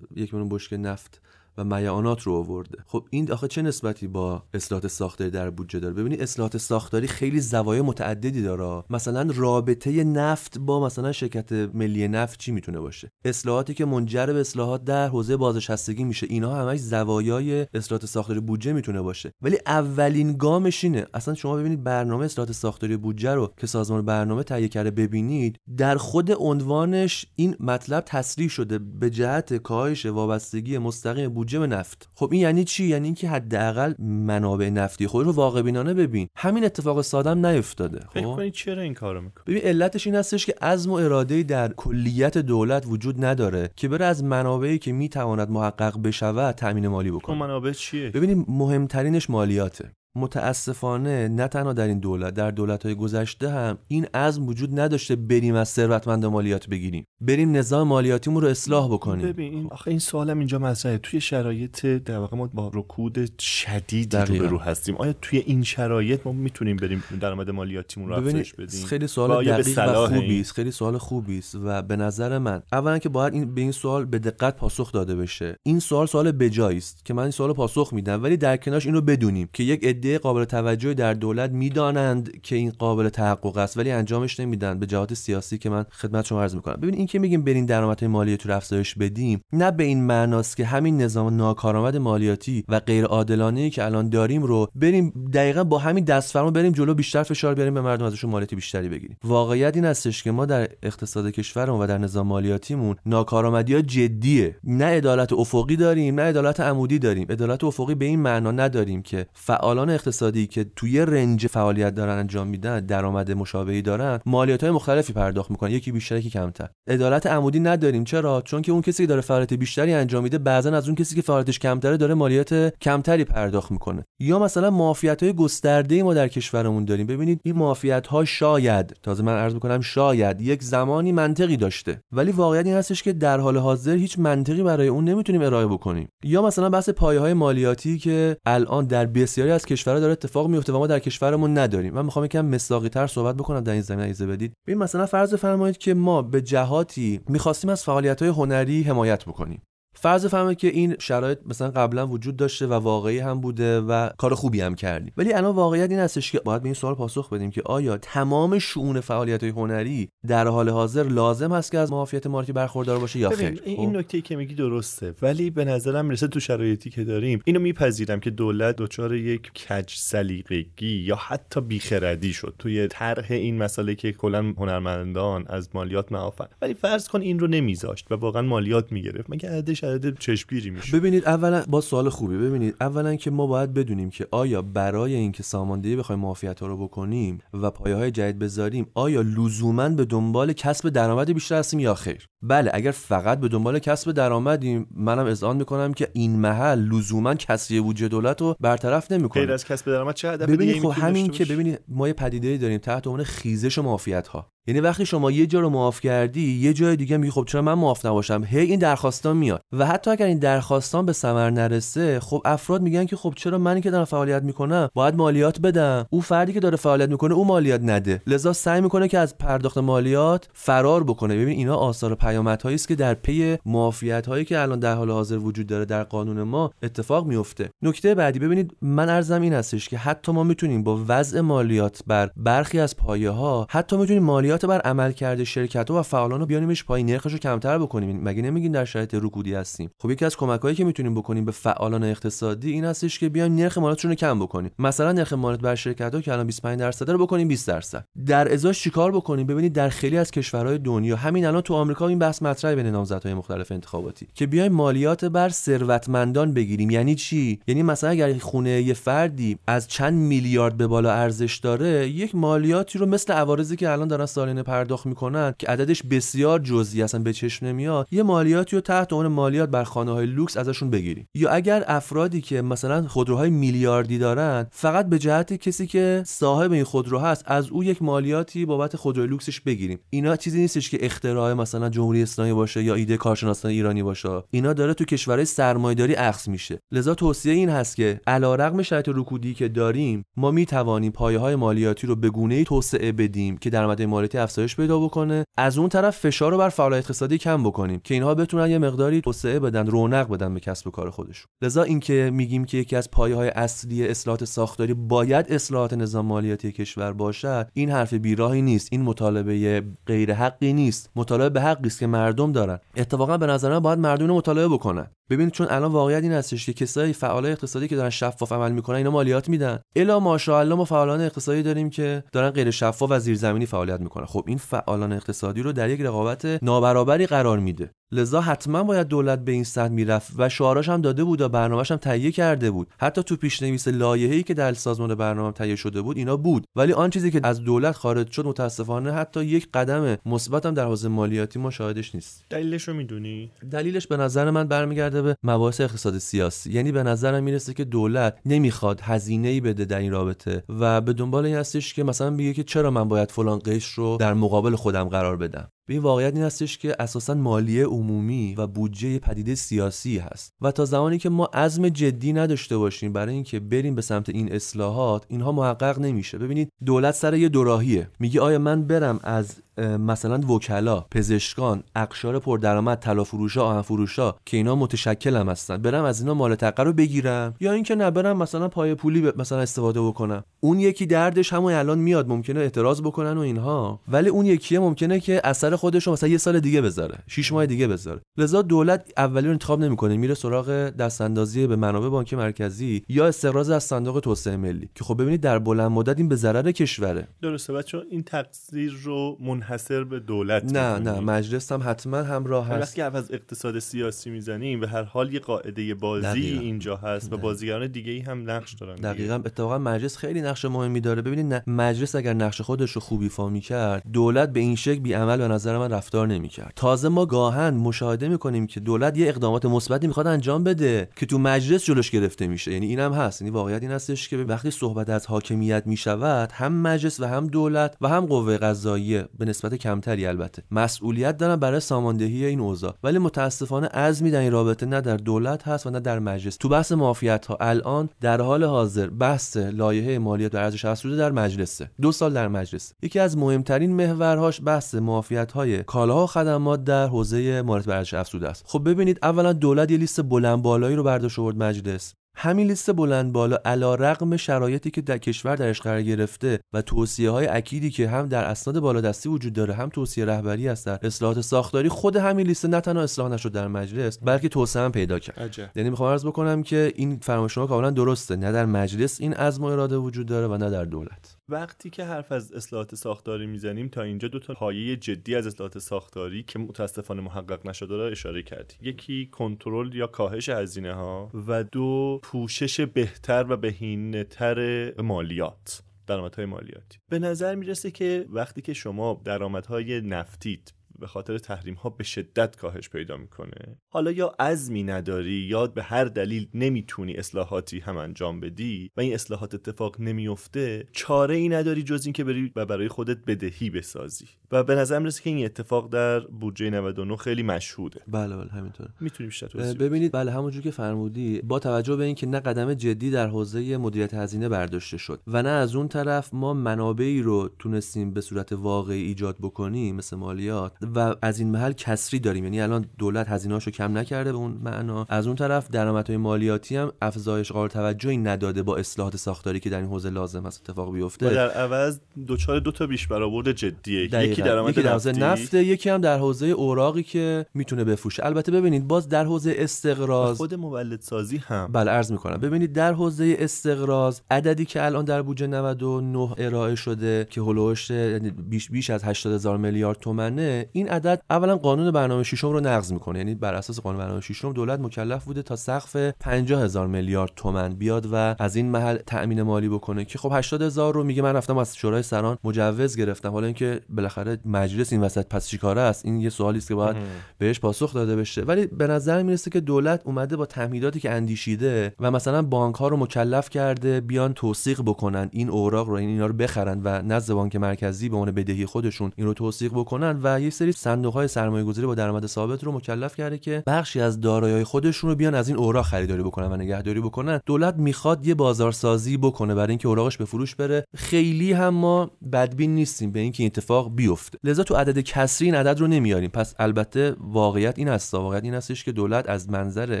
یک میلیون بشک نفت و میعانات رو آورده. خب این آخه چه نسبتی با اصلاحات ساختاری در بودجه داره؟ ببینید اصلاحات ساختاری خیلی زوایای متعددی داره. مثلا رابطه نفت با مثلا شرکت ملی نفت چی می‌تونه باشه؟ اصلاحاتی که منجر به اصلاحات در حوزه بازنشستگی میشه. اینا همش زوایای اصلاحات ساختاری بودجه می‌تونه باشه. ولی اولین گامش اینه. اصلا شما ببینید برنامه اصلاحات ساختاری بودجه رو که سازمان برنامه تهیه کرده ببینید در خود عنوانش این مطلب تصریح شده. به جهت کاهش وابستگی مستقیم بودجه به نفت. خب این یعنی چی؟ یعنی اینکه حداقل منابع نفتی خود رو واقع بینانه ببین. همین اتفاق سادم نیفتاده خب؟ فکر کنید چرا این کارو می‌کنه ببین علتش این هستش که عزم و اراده در کلیت دولت وجود نداره که بره از منابعی که می‌تواند محقق بشود تامین مالی بکنه. منابع چیه؟ ببینیم مهمترینش مالیاته. متاسفانه نه تنها در این دولت در دولت های گذشته هم این عزم وجود نداشته بریم از ثروتمند مالیات بگیریم. بریم نظام مالیاتیمون رو اصلاح بکنیم. ببین آخه این سوالم اینجا مطرحه. توی شرایط در واقع ما با رکود شدیدی رو رو هستیم. آیا توی این شرایط ما می‌تونیم بریم درآمد مالیاتیمون رو افزایش بدیم؟ خیلی سوال دقیق و خوبی است خیلی سوال خوبی است و به نظر من اولا که باید این به این سوال به دقت پاسخ داده بشه. این سوال سوال بجایی است که من این سوال پاسخ میدم ولی در کنارش اینو بدونیم که یک عده قابل توجهی در دولت می‌دانند که این قابل تحقق است ولی انجامش نمیدن. به جهات سیاسی که من خدمت شما عرض می‌کنم. ببین این که میگیم برین درآمد مالیاتی رو افزایش بدیم نه به این معناست که همین نظام ناکارآمد مالیاتی و غیر عادلانه که الان داریم رو بریم دقیقا با همین دستفرما بریم جلو بیشتر فشار بیاریم به مردم ازشون مالیاتی بیشتری بگیریم. واقعیت این هستش که ما در اقتصاد کشورمون و در نظام مالیاتیمون ناکارآمدی ها جدیه. نه عدالت افقی داریم نه عدالت عمودی داریم. عدالت افقی به این معنا نداریم که فعالان اقتصادی که توی رنج فعالیت دارن انجام میدن درآمد مشابهی دارن مالیات های مختلفی پرداخت می‌کنن یکی بیشتر یکی کمتر. عدالت عمودی نداریم. چرا؟ چون که اون کسی که داره فعالیت بیشتری انجام میده بعضا از اون کسی که فعالیتش کمتره داره مالیات کمتری پرداخت می‌کنه. یا مثلا معافیت های گسترده ما در کشورمون داریم. ببینید این معافیت ها شاید تازه من عرض می‌کنم شاید یک زمانی منطقی داشته. ولی واقعیت این هستش که در حال حاضر هیچ منطقی برای اون نمی‌تونیم ارائه بکنیم. یا مثلا بحث پایه های مالیاتی که الان در بسیاری از کشورها داره اتفاق میفته و ما در کشورمون نداریم. من می‌خوام یکم مصداقی تر صحبت بکنم در این زمینه اجازه بدید. ببین مثلا فرض فرمایید که ما به جهاتی می‌خواستیم از فعالیت های هنری حمایت بکنیم. فرض فهمه که این شرایط مثلا قبلا وجود داشته و واقعی هم بوده و کار خوبی هم کردی ولی الان واقعیت این هستش که باید به این سوال پاسخ بدیم که آیا تمام شؤون فعالیت هنری در حال حاضر لازم هست که از معافیت مارکی برخوردار باشه یا خیر؟ این خب؟ نکته که میگی درسته ولی به نظرم می‌رسه تو شرایطی که داریم. اینو میپذیرم که دولت دچار یک کج سلیقگی یا حتی بیخردی شد توی طرح این مسئله که کلا هنرمندان از مالیات معافن. ولی فرض کن این رو نمیذاشت و واقعا مالیات می‌گرفت. مگه شرایط چشمگیری میشه. ببینید اولا با سوال خوبی. ببینید اولا که ما باید بدونیم که آیا برای اینکه ساماندهی بخوایم معافیت ها رو بکنیم و پایه های جدید بذاریم آیا لزوما به دنبال کسب درآمد بیشتر هستیم یا خیر؟ بله اگر فقط به دنبال کسب درآمدیم منم اذعان می‌کنم که این محل لزوما کسری بودجه دولت رو برطرف نمی‌کنه. غیر از کسب درآمد چه هدف ببینید خب همین که ببینید ما یه پدیده داریم تحت عنوان خیزش معافیت ها یعنی وقتی شما یه جا رو معاف کردی یه جای دیگه میگی خب چرا من معاف نباشم؟ هی این درخواستان میاد. و حتی اگر این درخواستان به ثمر نرسه خب افراد میگن که خب چرا منی که دارم فعالیت می‌کنم باید مالیات بدم. او فردی که داره فعالیت می‌کنه او مالیات نده. لذا سعی می‌کنه که از پرداخت مالیات فرار بکنه. ببین اینا آثار پیامدهایی است که در پی معافیت هایی که الان در حال حاضر وجود داره در قانون ما اتفاق میفته. نکته بعدی ببینید من ارزم این هستش که حتی ما می‌تونیم با وضع مالیات بر برخی از پایه ها حتی می‌تونیم مالیات مالیات بر عملکرد شرکت و فعالان رو بیانیمش پایین نرخش رو کمتر بکنیم. مگه نمیگین در شرایط رکودی هستیم؟ خب یکی از کمکهایی که می‌تونیم بکنیم به فعالان اقتصادی این هستش که بیایم نرخ مالیاتشون رو کم بکنیم. مثلا نرخ مالیات بر شرکت ها که الان 25 درصد رو بکنیم 20 درصد. در ازاش چیکار بکنیم؟ ببینید در خیلی از کشورهای دنیا همین الان تو آمریکا این بحث مطرحه بین نامزدهای مختلف انتخاباتی که بیایم مالیات بر ثروتمندان بگیریم. یعنی چی؟ یعنی مثلا اگر خونه یه فردی از چند میلیارد به بالا ارزش داره یک مالیاتی رو مثل عوارضی که الان دارن سالانه پرداخت می‌کنن که عددش بسیار جزئی اصلا به چشم نمیاد یه مالیاتی رو تحت عنوان مالیات بر خانه های لوکس ازشون بگیریم. یا اگر افرادی که مثلا خودروهای میلیاردی دارن فقط به جهت کسی که صاحب این خودرو هست از او یک مالیاتی بابت خودروی لوکسش بگیریم. اینا چیزی نیستش که اختراع مثلا جمهوری اسلامی باشه یا ایده کارشناسان ایرانی باشه. اینا داره تو کشورهای سرمایه‌داری اخذ میشه. لذا توصیه این هست که علیرغم شرایط رکودی که داریم ما می توانیم پایه های مالیاتی رو به گونه‌ای توسعه بدیم که درآمد مالیاتی افزایش پیدا بکنه از اون طرف فشار رو بر فعالیت اقتصادی کم بکنیم که اینها بتونن یه مقداری توسعه بدن رونق بدن به کسب و کار خودشون. لذا اینکه میگیم که یکی از پایه های اصلی اصلاحات ساختاری باید اصلاحات نظام مالیاتی کشور باشد این حرف بیراهی نیست. این مطالبه غیر حقی نیست. مطالبه به حقی است که مردم دارن. اتفاقا به نظر من باید مردم مطالبه بکنن. ببینید چون الان واقعیت این هستش که کسایی فعال اقتصادی که دارن شفاف عمل می‌کنن اینا مالیات میدن. الا ماشاءالله ما فعالان اقتصادی داریم که دارن غیر شفاف و زیرزمینی فعالیت می‌کنن. خب این فعالان اقتصادی رو در یک رقابت نابرابری قرار میده. لذا حتما باید دولت به این سطح می‌رفت و شعاراش هم داده بود و برنامهش هم تهیه کرده بود. حتی تو پیشنویس لایحه‌ای که در سازمان برنامه تهیه شده بود اینا بود. ولی آن چیزی که از دولت خارج شد متاسفانه حتی یک قدم مثبت هم در حوزه مالیاتی ما شاهدش نیست. دلیلش رو می‌دونی؟ دلیلش به نظر من برمیگرده به مباحث اقتصاد سیاسی. یعنی به نظرم می‌رسه که دولت نمی‌خواد هزینه ای بده در این رابطه و به دنبال این هستش که مثلا بگه که چرا من باید فلان قش رو در مقابل خودم قرار بدم. به این واقعیت این هستش که اساسا مالیه عمومی و بودجه پدیده سیاسی هست. و تا زمانی که ما عزم جدی نداشته باشیم برای اینکه بریم به سمت این اصلاحات اینها محقق نمیشه. ببینید دولت سر یه دوراهیه. میگه آیا من برم از مثلا وکلا پزشکان اقشار پردرآمد طلا فروشا آهن فروشا که اینا متشکل هم هستن برم از اینا مال تقه رو بگیرم؟ یا اینکه نه برم مثلا پای پولی مثلا استفاده بکنم. اون یکی دردش همون الان میاد ممکنه اعتراض بکنن و اینها. ولی اون یکیه ممکنه که اثر خودش رو مثلا یه سال دیگه بذاره. 6 ماه دیگه بذاره. لذا دولت اولی رو انتخاب نمی‌کنه. میره سراغ دستاندازی به منابع بانک مرکزی یا استقراض از صندوق توسعه ملی. که خب ببینید در بلند مدت این به ضرر کشوره. درسته. بچه این تقصیر رو منحصر به دولت نه نه. مجلس هم حتما همراه هست. وقتی از اقتصاد سیاسی می‌زنیم به هر حال یه قاعده بازی دقیقا. اینجا هست و بازیگران دیگه ای هم نقش دارن دقیقا. اتفاقا مجلس خیلی نقش مهمی داره. ببینید مجلس اگر نقش خودش رو خوبی فا کرد دولت به این شکل بی عمل به نظر من رفتار نمی‌کرد. تازه ما گاهن مشاهده می‌کنیم که دولت یه اقدامات مثبتی می‌خواد انجام بده که تو مجلس جلوش گرفته میشه. یعنی اینم هست. یعنی واقعیت این هستش که وقتی صحبت از حاکمیت می‌شود هم مجلس و هم دولت و هم قوه قضاییه به نسبت کمتری البته مسئولیت دارن برای ساماندهی این اوضاع. ولی متاسفانه عزمی در این رابطه نه در دولت هست و نه در مجلس. تو بحث معافیت الان در حال حاضر بحث لایحه مالیات بر ارزش افزوده در مجلسه. دو سال در مجلس. یکی از مهمترین محورهاش بحث معافیت های کالاها و خدمات در حوزه مورد ارزش افزوده است. خب ببینید اولا دولت یه لیست بلند بالایی رو برداشت آورد مجلس. همین لیست بلند بالا علا رقم شرایطی که در کشور درش قرار گرفته و توصیه های اکیدی که هم در اسناد بالادستی وجود داره هم توصیه رهبری است در اصلاحات ساختاری خود همین لیست نه تنها اصلاح نشد در مجلس بلکه توسعه هم پیدا کرد. یعنی می‌خوام عرض بکنم که این فرمایش شما کاملا درسته. نه در مجلس این عزم و اراده وجود داره و نه در دولت. وقتی که حرف از اصلاحات ساختاری می‌زنیم تا اینجا دو تا پایه جدی از اصلاحات ساختاری که متاسفانه محقق نشده را اشاره کردیم. یکی کنترل یا کاهش هزینه ها و دو پوشش بهتر و بهینه تر مالیات درآمدهای مالیاتی. به نظر می‌رسه که وقتی که شما درآمدهای نفتیت به خاطر تحریم ها به شدت کاهش پیدا می‌کنه. حالا یا عزمی نداری یا به هر دلیل نمی‌تونی اصلاحاتی هم انجام بدی و این اصلاحات اتفاق نمیفته چاره ای نداری جز اینکه بری و برای خودت بدهی بسازی. و به نظر می‌رسه که این اتفاق در بودجه 99 خیلی مشهوده. بله بله همینطوره می‌تونی بیشتر ببینید بله همونجور که فرمودی با توجه به اینکه نه قدم جدی در حوزه مدیریت هزینه برداشته شد و نه از اون طرف ما منابعی رو تونستیم به صورت واقعی ایجاد بکنیم مثل مالیات و از این محل کسری داریم. یعنی الان دولت هزینه‌هاشو کم نکرده به اون معنا. از اون طرف درآمدهای مالیاتی هم افزایش قابل توجهی نداده با اصلاحات ساختاری که در این حوزه لازم است اتفاق بیفته. و در عوض دوچار دو تا بیش برآورد جدیه. یکی درآمد در حوزه نفت یکی هم در حوزه اوراقی که می‌تونه بفروشه. البته ببینید باز در حوزه استقراض خود مولد سازی هم. بله عرض می‌کنم. ببینید در حوزه استقراض عددی که الان در بودجه 99 ارائه شده که هولوش یعنی بیش بیش از 80 هزار میلیارد تومنه این عدد اولا قانون برنامه ششم رو نقض می‌کنه. یعنی بر اساس قانون برنامه ششم دولت مکلف بوده تا سقف 50 هزار میلیارد تومن بیاد و از این محل تأمین مالی بکنه که خب 80 هزار رو میگه من رفتم از شورای سران مجوز گرفتم. حالا اینکه بالاخره مجلس این وسط پس چیکاره است؟ این یه سوالی است که باید بهش پاسخ داده بشه. ولی به نظر می‌رسه که دولت اومده با تمهیداتی که اندیشیده و مثلا بانک ها رو مکلف کرده بیان توثیق بکنن. این اوراق رو این اینا رو بخرن و نزد بانک مرکزی به عنوان بدهی خودشون این رو توثیق بکنن و یه سری صندوق های سرمایه گذاری با درآمد ثابت رو مکلف کرده که بخشی از دارایی خودشون رو بیان از این اوراق خریداری بکنن و نگهداری بکنن. دولت می‌خواد یه بازارسازی بکنه برای اینکه اوراقش به فروش بره. خیلی هم ما بدبین نیستیم به اینکه این اتفاق بیفته. لذا تو عدد کسری این عدد رو نمیاریم. پس البته واقعیت این است واقعیت این هستش که دولت از منظر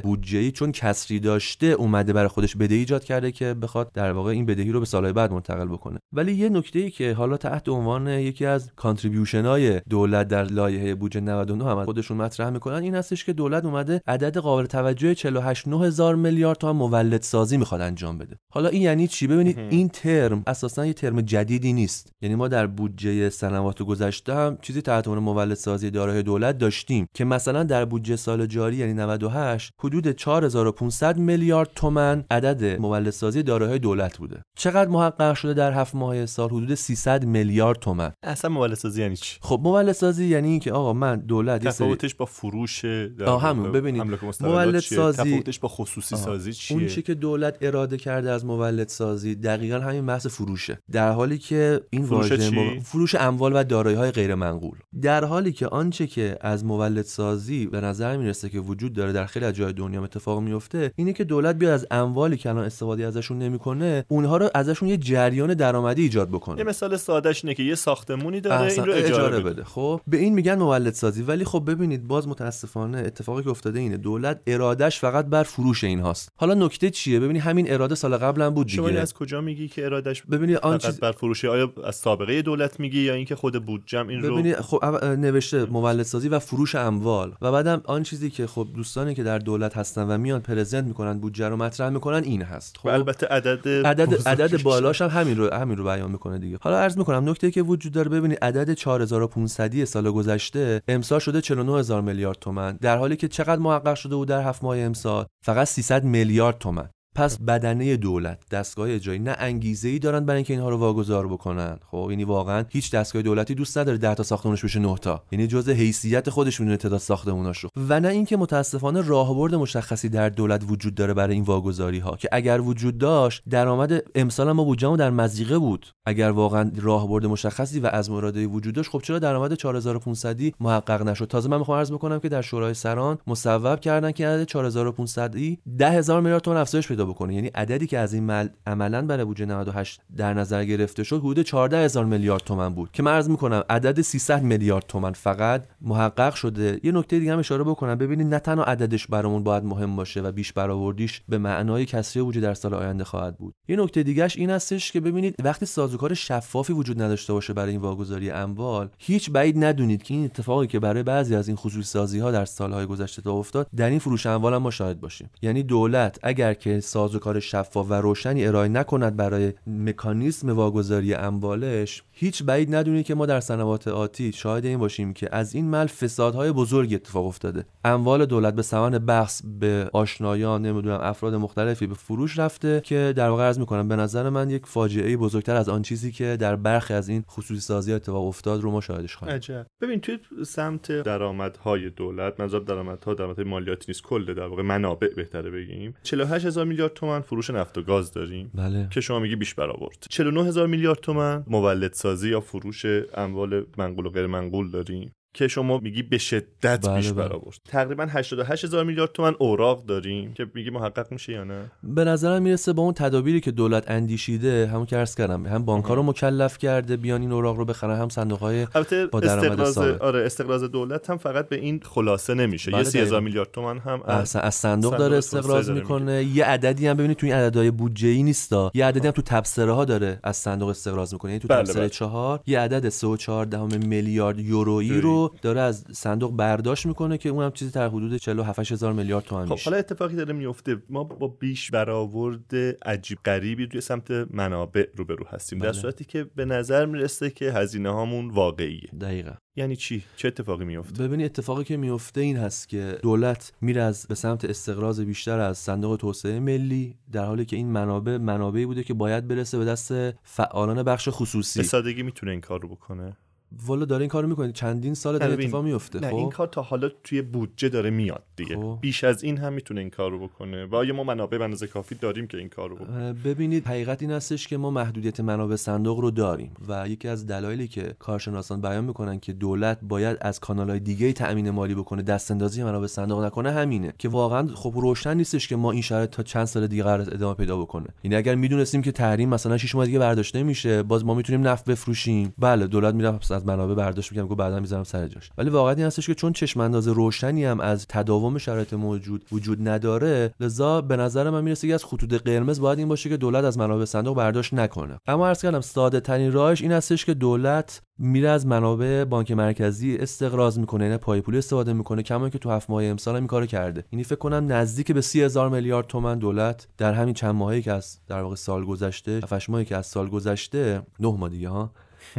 بودجه چون کسری داشته اومده برای خودش بدهی ایجاد کرده که بخواد در واقع این بدهی رو به سالهای بعد منتقل بکنه. ولی یه نکته ای که حالا تحت عنوان یکی از contribution های دولت در لایحه بودجه 99 هم خودشون مطرح می‌کنن. این هستش که دولت اومده عدد قابل توجه 48 هزار میلیارد تومان مولد سازی می‌خواد انجام بده. حالا این یعنی چی؟ ببینید این ترم اساسا یه ترم جدیدی نیست. یعنی ما در بودجه سنوات گذشته هم چیزی تحت عنوان مولد سازی دارایی دولت داشتیم که مثلا در بودجه سال جاری یعنی 98 حدود 4500 میلیارد تومن عدد مولد سازی دارایی دولت بوده. چقدر محقق شده در هفت ماه سال؟ حدود 300 میلیارد تومن اصلا مولد سازی یعنی چی؟ خب مولد سازی یعنی اینکه آقا من دولت تفاوتش با فروش همون ببینید مولد سازی تفاوتش با خصوصی سازی چیه؟ اون چی که دولت اراده کرده از مولد سازی دقیقا همین بحث فروشه. در حالی که این فروش, واژه فروش اموال و دارایی های غیر منقول در حالی که آنچه که از مولد سازی به نظر می‌رسه که وجود داره در خیلی از جای دنیا اتفاق میفته اینه که دولت بیاد از اموالی که الان استفاده ازشون نمی‌کنه اونها رو ازشون یه جریان درآمدی ایجاد بکنه. یه مثال سادهش اینه که یه ساختمونی داره این رو اجاره, اجاره بده. بده. خب به این میگن مولد سازی ولی خب ببینید باز متاسفانه اتفاقی که افتاده اینه. دولت ارادش فقط بر فروش این هاست. حالا نکته چیه؟ ببینید همین اراده سال قبل هم بود دیگه. شما از کجا میگی که ارادش ببینید آن چیز بر فروش آیا از سابقه دولت میگی یا اینکه خود بودجه این رو ببینید خب نوشته مولد سازی و فروش اموال. و بعدم آن چیزی که خب دوستانی که در دولت هستن و میان پرزنت می‌کنن بودجه رو مطرح می‌کنن این هست. خب؟ البته عدد عدد عدد بالاش هم همین رو همین رو بیان می‌کنه دیگه. حالا عرض می‌کنم نکته که وجود داره ببینید عدد 4500 سال گذشته امسال شده 49000 میلیارد تومن. در حالی که چقدر محقق شده بود در هفت ماه امسال؟ فقط 300 میلیارد تومن. پس بدنه دولت دستگاه اجرایی نه انگیزه ای دارن برای اینکه اینها رو واگذار بکنن. خب یعنی واقعا هیچ دستگاه دولتی دوست نداره 10 تا ساختمونش بشه 9 تا. یعنی جزء حیثیت خودش می‌دونه تعداد ساختموناش رو. و نه اینکه متاسفانه راهبرد مشخصی در دولت وجود داره برای این واگذاری ها که اگر وجود داشت درآمد امسال ما بودجهمون در مزیقه بود. اگر واقعا راهبرد مشخصی و از مراده وجود داشت خب چرا درآمد 4500 محقق نشد؟ تازه من می‌خوام عرض بکنم که در شورای سران مصوب کردن که عدد 4500 10000 میلیارد تومان افزایش پیدا بکنه. یعنی عددی که از این مل عملا برای بودجه 98 در نظر گرفته شد حدود 14 هزار میلیارد تومن بود. که عرض می‌کنم عدد 300 میلیارد تومن فقط محقق شده. یه نکته دیگه هم اشاره بکنم. ببینید نه تنها عددش برامون باید مهم باشه و بیش برآوردیش به معنای کسری بودجه در سال آینده خواهد بود. یه نکته دیگهش این هستش که ببینید وقتی سازوکار شفافی وجود نداشته باشه برای این واگذاری اموال هیچ بعید ندونید که این اتفاقی که برای بعضی از این خصوصی سازی ها در سالهای گذشته اتفاق افتاد در این فروش اموال هم ما شاهد باشیم. یعنی دولت اگر که سازوکار شفاف و روشنی ارائه نکند برای مکانیزم واگذاری اموالش هیچ بعید ندونید که ما در سنوات آتی شاهد این باشیم که از این مل فسادهای بزرگی اتفاق افتاده. اموال دولت به ثمن بخص به آشنایان نمی‌دونم افراد مختلفی به فروش رفته که در واقع عرض می‌کنم به نظر من یک فاجعه بزرگتر از آن چیزی که در برخی از این خصوصی سازی اتفاق افتاد رو ما شاهدش خواهیم. ببین توی سمت درآمدهای دولت منظور درآمدها درآمدهای مالیاتی نیست کل در واقع منابع بهتره بگیم. 48 هزار تومان فروش نفت و گاز داریم؟ بله. که شما میگی بیش برآورد. 49 هزار میلیارد تومان مولد سازی یا فروش اموال منقول و غیر منقول داریم؟ که شما میگی به شدت بله، بیش بله. برآورد. تقریبا 88 هزار میلیارد تومن اوراق داریم که میگی محقق میشه یا نه؟ به نظرم می‌رسه با اون تدابیری که دولت اندیشیده همون که عرض کردم هم بانک‌ها رو مکلف کرده بیان این اوراق رو بخرن هم صندوق‌های با درآمد ثابت. آره استقراض دولت هم فقط به این خلاصه نمیشه. بله، یه 30 هزار دقیقاً. میلیارد تومن هم از از, از صندوق صندوق داره استقراض می‌کنه. یه عددی هم ببینید تو این عددهای بودجه‌ای نیستا. یه عددی هم تو تبصره ها داره از صندوق استقراض می‌کنه. یعنی تو بله، تبصره بله. چهار یه عدد 3.4 میلیارد یورویی. رو داره از صندوق برداشت می‌کنه که اون هم چیزی در حدود 47 هزار میلیارد تومان خب میشه. حالا اتفاقی داره میفته ما با بیش برآورد عجیب غریبی توی سمت منابع روبرو هستیم. در بله. صورتی که به نظر می‌رسه که هزینه هامون واقعیه. دقیقا. یعنی چی؟ چه اتفاقی میفته ببینید اتفاقی که میفته این هست که دولت میره از به سمت استقراض بیشتر از صندوق توسعه ملی در حالی که این منابع منابعی بوده که باید برسه به دست فعالان بخش به خصوصی سادگی می‌تونه این کار رو بکنه؟ والا داره این کارو می‌کنه. چندین سال داره اتفاق میفته نه خب؟ این کار تا حالا توی بودجه داره میاد دیگه. خب. بیش از این هم می‌تونه این کار رو بکنه. و آیا ما منابع به اندازه کافی داریم که این کار رو بکنه ببینید حقیقت این هستش که ما محدودیت منابع صندوق رو داریم و یکی از دلایلی که کارشناسان بیان می‌کنن که دولت باید از کانالهای دیگه تأمین مالی بکنه دست اندازی منابع صندوق نکنه همینه که واقعا خب روشن نیستش که ما این شرایط تا چند سال دیگه قرار ادامه پیدا بکنه. یعنی اگر می‌دونستیم که تحریم مثلا 6 ماه دیگه برداشته میشه باز ما می‌تونیم نفت بفروشیم. بله دولت میره از منابع برداشت می‌کنه گفت بعدا می‌ذارم سر جاش. ولی واقعیت این هستش که چون چشم انداز روشنی هم از تداوم شرایط موجود وجود نداره لذا به نظر من می‌رسه که از خطوط قرمز باید این باشه که دولت از منابع صندوق برداشت نکنه. اما عرض کردم ساده ترین راهش این هستش که دولت میره از منابع بانک مرکزی استقراض می‌کنه یعنی پای پولی استفاده می‌کنه کما که تو هفت ماه امسال هم این کارو کرده. یعنی فکر کنم نزدیک به سی هزار میلیارد تومن دولت در همین چند ماهی که از در واقع سال گذشته 7 ماهی که از سال گذشته نه ماه دیگه ها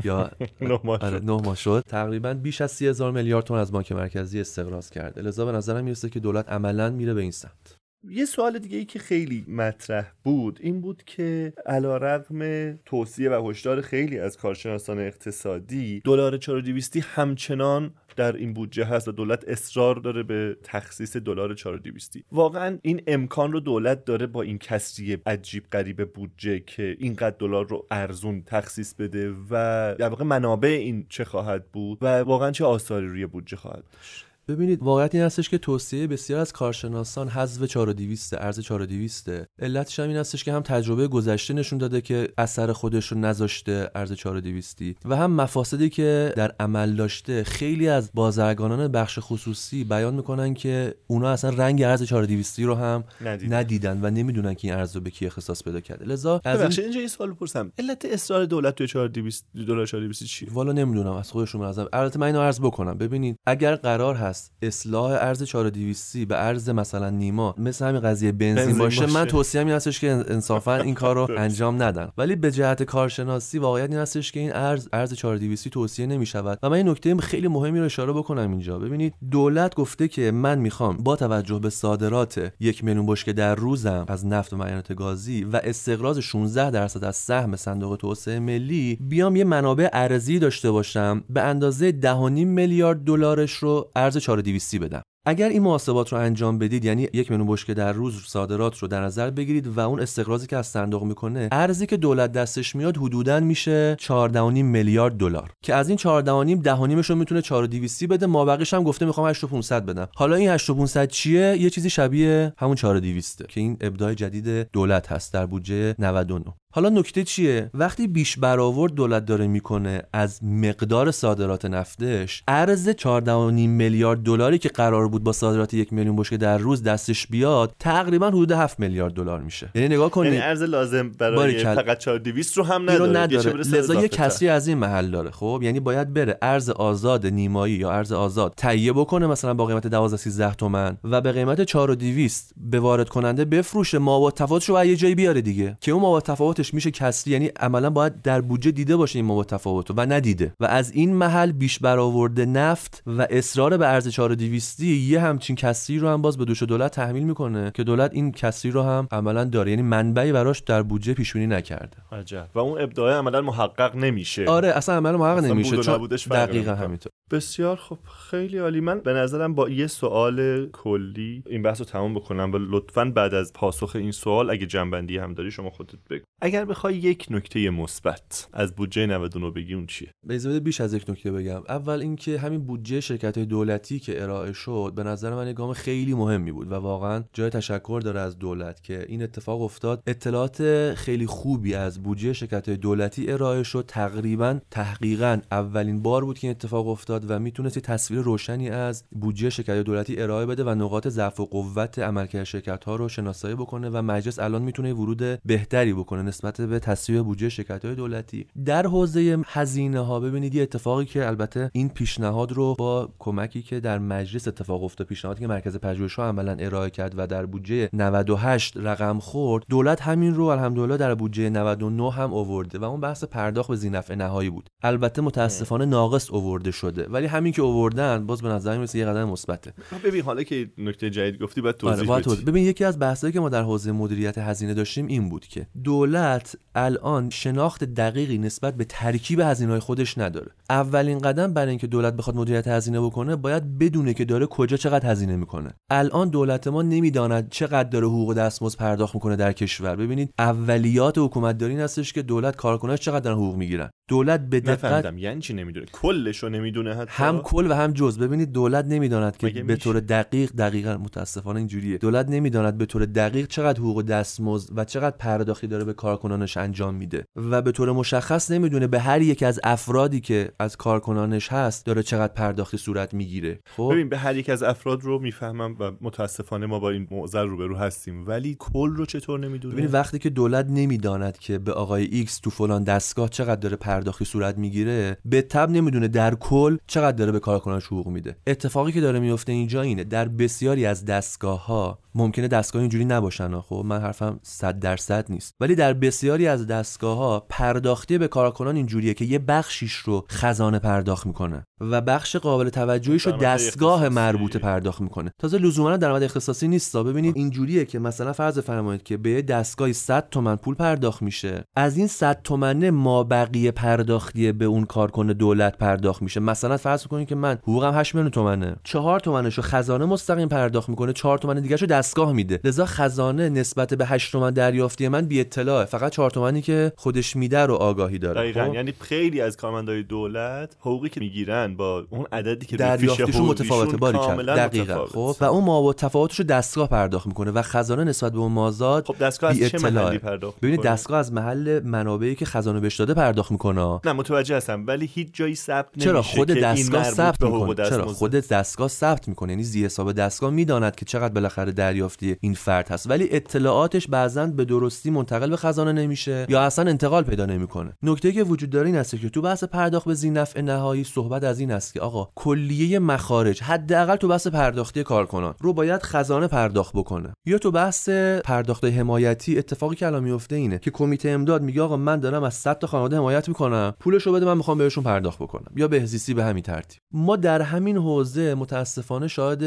یا نه ماه آره شد. شد. تقریبا بیش از سی هزار میلیارد تومان از بانک مرکزی استقراض کرده لذا به نظرم می‌رسه که دولت عملا میره به این سمت. یه سوال دیگه ای که خیلی مطرح بود این بود که علا رقم توصیه و هشدار خیلی از کارشناسان اقتصادی دلار 4200 همچنان در این بودجه هست و دولت اصرار داره به تخصیص دلار 4200 واقعا این امکان رو دولت داره با این کسری عجیب غریب بودجه که اینقدر دلار رو ارزون تخصیص بده و در واقع منابع این چه خواهد بود و واقعا چه آثاری روی بودجه خواهد داشت. ببینید واقعیت این هستش که توصیه بسیار از کارشناسان حذف 4200 ارز 4200 علتش هم این هستش که هم تجربه گذشته نشون داده که اثر خودش رو نذاشته ارز 4200 و هم مفاسدی که در عمل داشته. خیلی از بازرگانان بخش خصوصی بیان می‌کنن که اونا اصلا رنگ ارز 4200 رو هم ندیدن. ندیدن و نمی‌دونن که این ارز رو به کی اختصاص پیدا کرده. لذا از این اینجا یه سوال بپرسم. علت اصرار دولت توی 4200 دلار 4200 چیه؟ والا نمی‌دونم از خودشون ازم البته من اینو عرض بکنم. ببینید اگر قرار هست اصلاح ارز 4200 به ارز مثلا نیما مثل همین قضیه بنزین, بنزین باشه, باشه. من توصیه این هستش که انصافا این کار رو انجام ندن ولی به جهت کارشناسی واقعیت این هستش که این ارز ارز 4200 توصیه نمی شود و من این نکته خیلی مهمی رو اشاره بکنم اینجا. ببینید دولت گفته که من می‌خوام با توجه به صادرات یک میلیون بشکه در روزم از نفت و معدنیات گازی و استقراض 16 درصد از سهم صندوق توسعه ملی بیام یه منابع ارزی داشته باشم. به اندازه 10.5 میلیارد دلارش رو ارز 4200 بدم. اگر این محاسبات رو انجام بدید یعنی یک میلیون بشکه در روز صادرات رو در نظر بگیرید و اون استقراضی که از صندوق می‌کنه ارزی که دولت دستش میاد حدودا میشه 14.5 میلیارد دلار. که از این 14.5 دهانیمش رو می‌تونه 4200 بده. ما بقیش هم گفته می‌خوام 8500 بدم. حالا این 8500 چیه؟ یه چیزی شبیه همون 4200 که این ابداع جدید دولت هست در بودجه 99 حالا نکته چیه؟ وقتی بیش برآورد دولت داره می‌کنه از مقدار صادرات نفتش ارز 14.5 میلیارد دلاری که قرار بود با صادرات یک میلیون بشکه در روز دستش بیاد تقریبا حدود 7 میلیارد دلار میشه. یعنی نگاه کنید. یعنی ارز لازم برای فقط 4200 رو هم نداره, نداره. لذا یه کسی از این محل داره. خب؟ یعنی باید بره ارز آزاد نیمایی یا ارز آزاد تهیه بکنه مثلا با قیمت 12 13 تومن و به قیمت 4200 به وارد کننده بفروشه مواد تفاوتش رو یه جایی بیاره دیگه. که اون مواد تفاوت میشه کسری یعنی عملا باید در بودجه دیده باشه این مواد تفاوت و ندیده. و از این محل بیش برآورده نفت و اصرار به ارز 4200 یه همچین کسری رو هم باز به دوش دولت تحمیل می‌کنه که دولت این کسری رو هم عملا داره. یعنی منبعی براش در بودجه پیش بینی نکرده. عجب. و اون ابداع عملا محقق نمیشه. آره اصلا عملا محقق نمیشه. چون دقیقا همینطور. بسیار خب خیلی عالی. من به نظرم با یه سوال کلی این بحث رو تمام بکنم و لطفا بعد از پاسخ این سوال اگه جنبندی هم داری شما خودت بگو. اگر بخوای یک نکته مثبت از بودجه 99 بگی اون چیه؟ به بیش از یک نکته بگم. اول اینکه همین بودجه شرکت های دولتی که ارائه شد به نظر من گام خیلی مهمی بود و واقعا جای تشکر داره از دولت که این اتفاق افتاد. اطلاعات خیلی خوبی از بودجه شرکت های دولتی ارائه شد. تقریبا تحقیقا اولین بار بود که این اتفاق افتاد. و می‌تونست تصویر روشنی از بودجه شرکت دولتی ارائه بده و نقاط ضعف و قوت عملکرد شرکت ها رو شناسایی بکنه و مجلس الان می‌تونه ورود بهتری بکنه نسبت به تصویب بودجه شرکت های دولتی. در حوزه هزینه ها ببینید یه اتفاقی که البته این پیشنهاد رو با کمکی که در مجلس اتفاق افتاد پیشنهادی که مرکز پژوهش ها عملا ارائه کرد و در بودجه 98 رقم خورد دولت همین رو الحمدلله در بودجه 99 هم آورده و اون بحث پرداخت به زینفع نهایی بود. البته متاسفانه ناقص آورده شده ولی همین که آوردن باز به نظر میاد یه قدم مثبته. ببین حالا که نکته جدید گفتی بعد توضیح آره بدی. ببین یکی از بحثایی که ما در حوزه مدیریت هزینه داشتیم این بود که دولت الان شناخت دقیقی نسبت به ترکیب هزینه‌های خودش نداره. اولین قدم برای اینکه دولت بخواد مدیریت هزینه بکنه باید بدونه که داره کجا چقدر هزینه می‌کنه. الان دولت ما نمی‌داند چقدر داره حقوق دستمزد پرداخت می‌کنه در کشور. ببینید اولیات حکومت داری هستش که دولت کارکناش چقدر حقوق می‌گیرن. دولت به دقت یعنی چی نمی‌دونه؟ کلش رو نمی‌دونه حتی؟ هم کل و هم جز. ببینید دولت نمی‌داند که به طور دقیق دقیقا متاسفانه اینجوریه. دولت نمی‌داند به طور دقیق چقدر حقوق دستمزد و چقدر پرداختی داره به کارکنانش انجام میده. و به طور مشخص نمی‌دونه به هر یک از افرادی که از کارکنانش هست داره چقدر پرداختی صورت می‌گیره. خب؟ ببین به هر یک از افراد رو می‌فهمم و متاسفانه ما با این معضل روبرو هستیم. ولی کل رو چطور نمی‌دونه؟ ببین وقتی که دولت نمی‌داند که به آقای ایکس تو فلان دستگاه چقدر داره پرداختی صورت می‌گیره به تب نمی‌دونه در کل چقدر داره به کارکنانش حقوق میده. اتفاقی که داره میفته اینجا اینه در بسیاری از دستگاه ها ممکنه دستگاه اینجوری نباشن خب؟ من حرفم 100 درصد نیست. ولی در بسیاری از دستگاه ها پرداختی به کارکنان اینجوریه که یه بخشیش رو خزانه پرداخت می‌کنه و بخش قابل توجهیش رو دستگاه مربوطه پرداخت می‌کنه. تازه لزوما درآمد اختصاصی نیست ببینید اینجوریه که مثلا فرض فرمایید که به دستگاهی 100 تومن پول پرداخت میشه. از این 100 تومنه ما بقیه پرداختی به اون کارکن دولت پرداخت میشه. مثلا فرض کنید که من حقوقم 8 میلیون تومنه. 4 تومنشو خزانه مستقیم پرداخت می‌کنه 4 تومن دیگه دستگاه میده. لذا خزانه نسبت به 8 تومن دریافتی من بی اطلاعه. فقط 4 تومنی که خودش میده رو آگاهی داره. دقیقاً. خب؟ یعنی خیلی از کارمندای دولت حقوقی که می‌گیرن با اون عددی که دریافتیشون متفاوته باری کرد. دقیقاً. خب؟ و اون ما تفاوتش رو دستگاه پرداخت می‌کنه و خزانه نسبت به اون مازاد خب دستگاه از چه محلی پرداخت ببینید دستگاه از محل منابعی که خزانه بهش داده پرداخت می‌کنه. نه متوجه هستم. ولی هیچ جایی ثبت نمیشه چرا؟ خود دستگاه ثبت می‌کنه. چرا؟ خود دستگاه ثبت می‌کنه. یعنی زی حساب دستگاه می‌داند که چقدر بالاخره دریافتی این فرد هست. ولی اطلاعاتش بعضا به درستی منتقل به خزانه نمیشه یا اصلا انتقال پیدا نمی‌کنه. نکته که وجود داره این است که تو بحث پرداخت به زینف نهایی صحبت از این است که آقا کلیه مخارج حداقل تو بحث پرداختی کارکنان رو باید خزانه پرداخت بکنه. یا تو بحث پرداخت حمایتی اتفاقی که الان میفته اینه که کمیته امداد میگه آقا من دارم از 100 تا خانواده حمایت می‌کنم پولشو بده من می‌خوام بهشون پرداخت بکنم. یا بهزیستی به همین ترتیب. ما در همین حوزه متاسفانه شاهد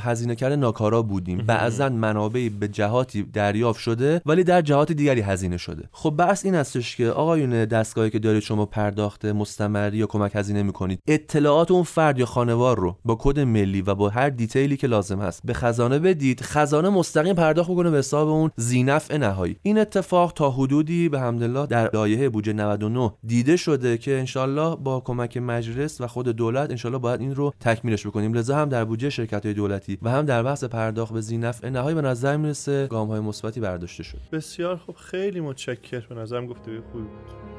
هزینه کردن ناکارا بودیم بعضا منابعی به جهاتی دریافت شده ولی در جهات دیگری هزینه شده. خب بحث این هستش که آقایون دستگاهی که دارید شما پرداخت مستمری یا کمک هزینه می‌کنید اطلاعات اون فرد یا خانوار رو با کد ملی و با هر دیتیلی که لازم هست به خزانه بدید. خزانه مستقیم پرداخت بکنه به حساب اون زینفع نهایی. این اتفاق تا حدودی به حمدالله در لایحه بودجه 99 دیده شده که انشالله با کمک مجلس و خود دولت انشالله باید این رو تکمیلش بکنیم. لذا هم در بودجه شرکت های دولتی و هم در بحث پرداخت به زینفع نهایی به نظر می‌رسه گام های مثبتی برداشته شد. بسیار خب خیلی متشکر به نظرم گفته خوبی بود.